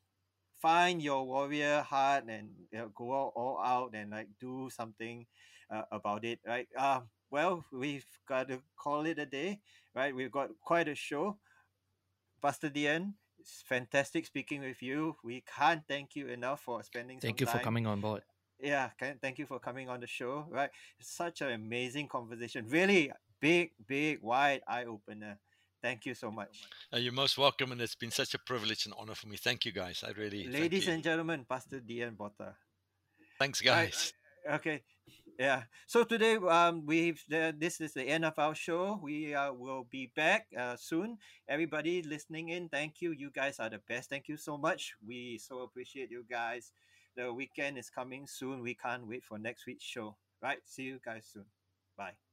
Find your warrior heart and you know, go all, all out and like do something uh, about it. Right. Um. Well, we've got to call it a day. Right. We've got quite a show. Pastor Dian, it's fantastic speaking with you. We can't thank you enough for spending. Thank you for coming on board. yeah can, thank you for coming on the show right such an amazing conversation really big big wide eye opener thank you so much Uh, you're most welcome, and it's been such a privilege and honor for me. Thank you, guys. I really, ladies and gentlemen pastor Dian Botha thanks, Right. guys. okay yeah. So today um we've uh, this is the end of our show. We uh, will be back uh, soon. Everybody listening in thank you. You guys are the best. Thank you so much. We so appreciate you guys. The weekend is coming soon. We can't wait for next week's show. Right? See you guys soon. Bye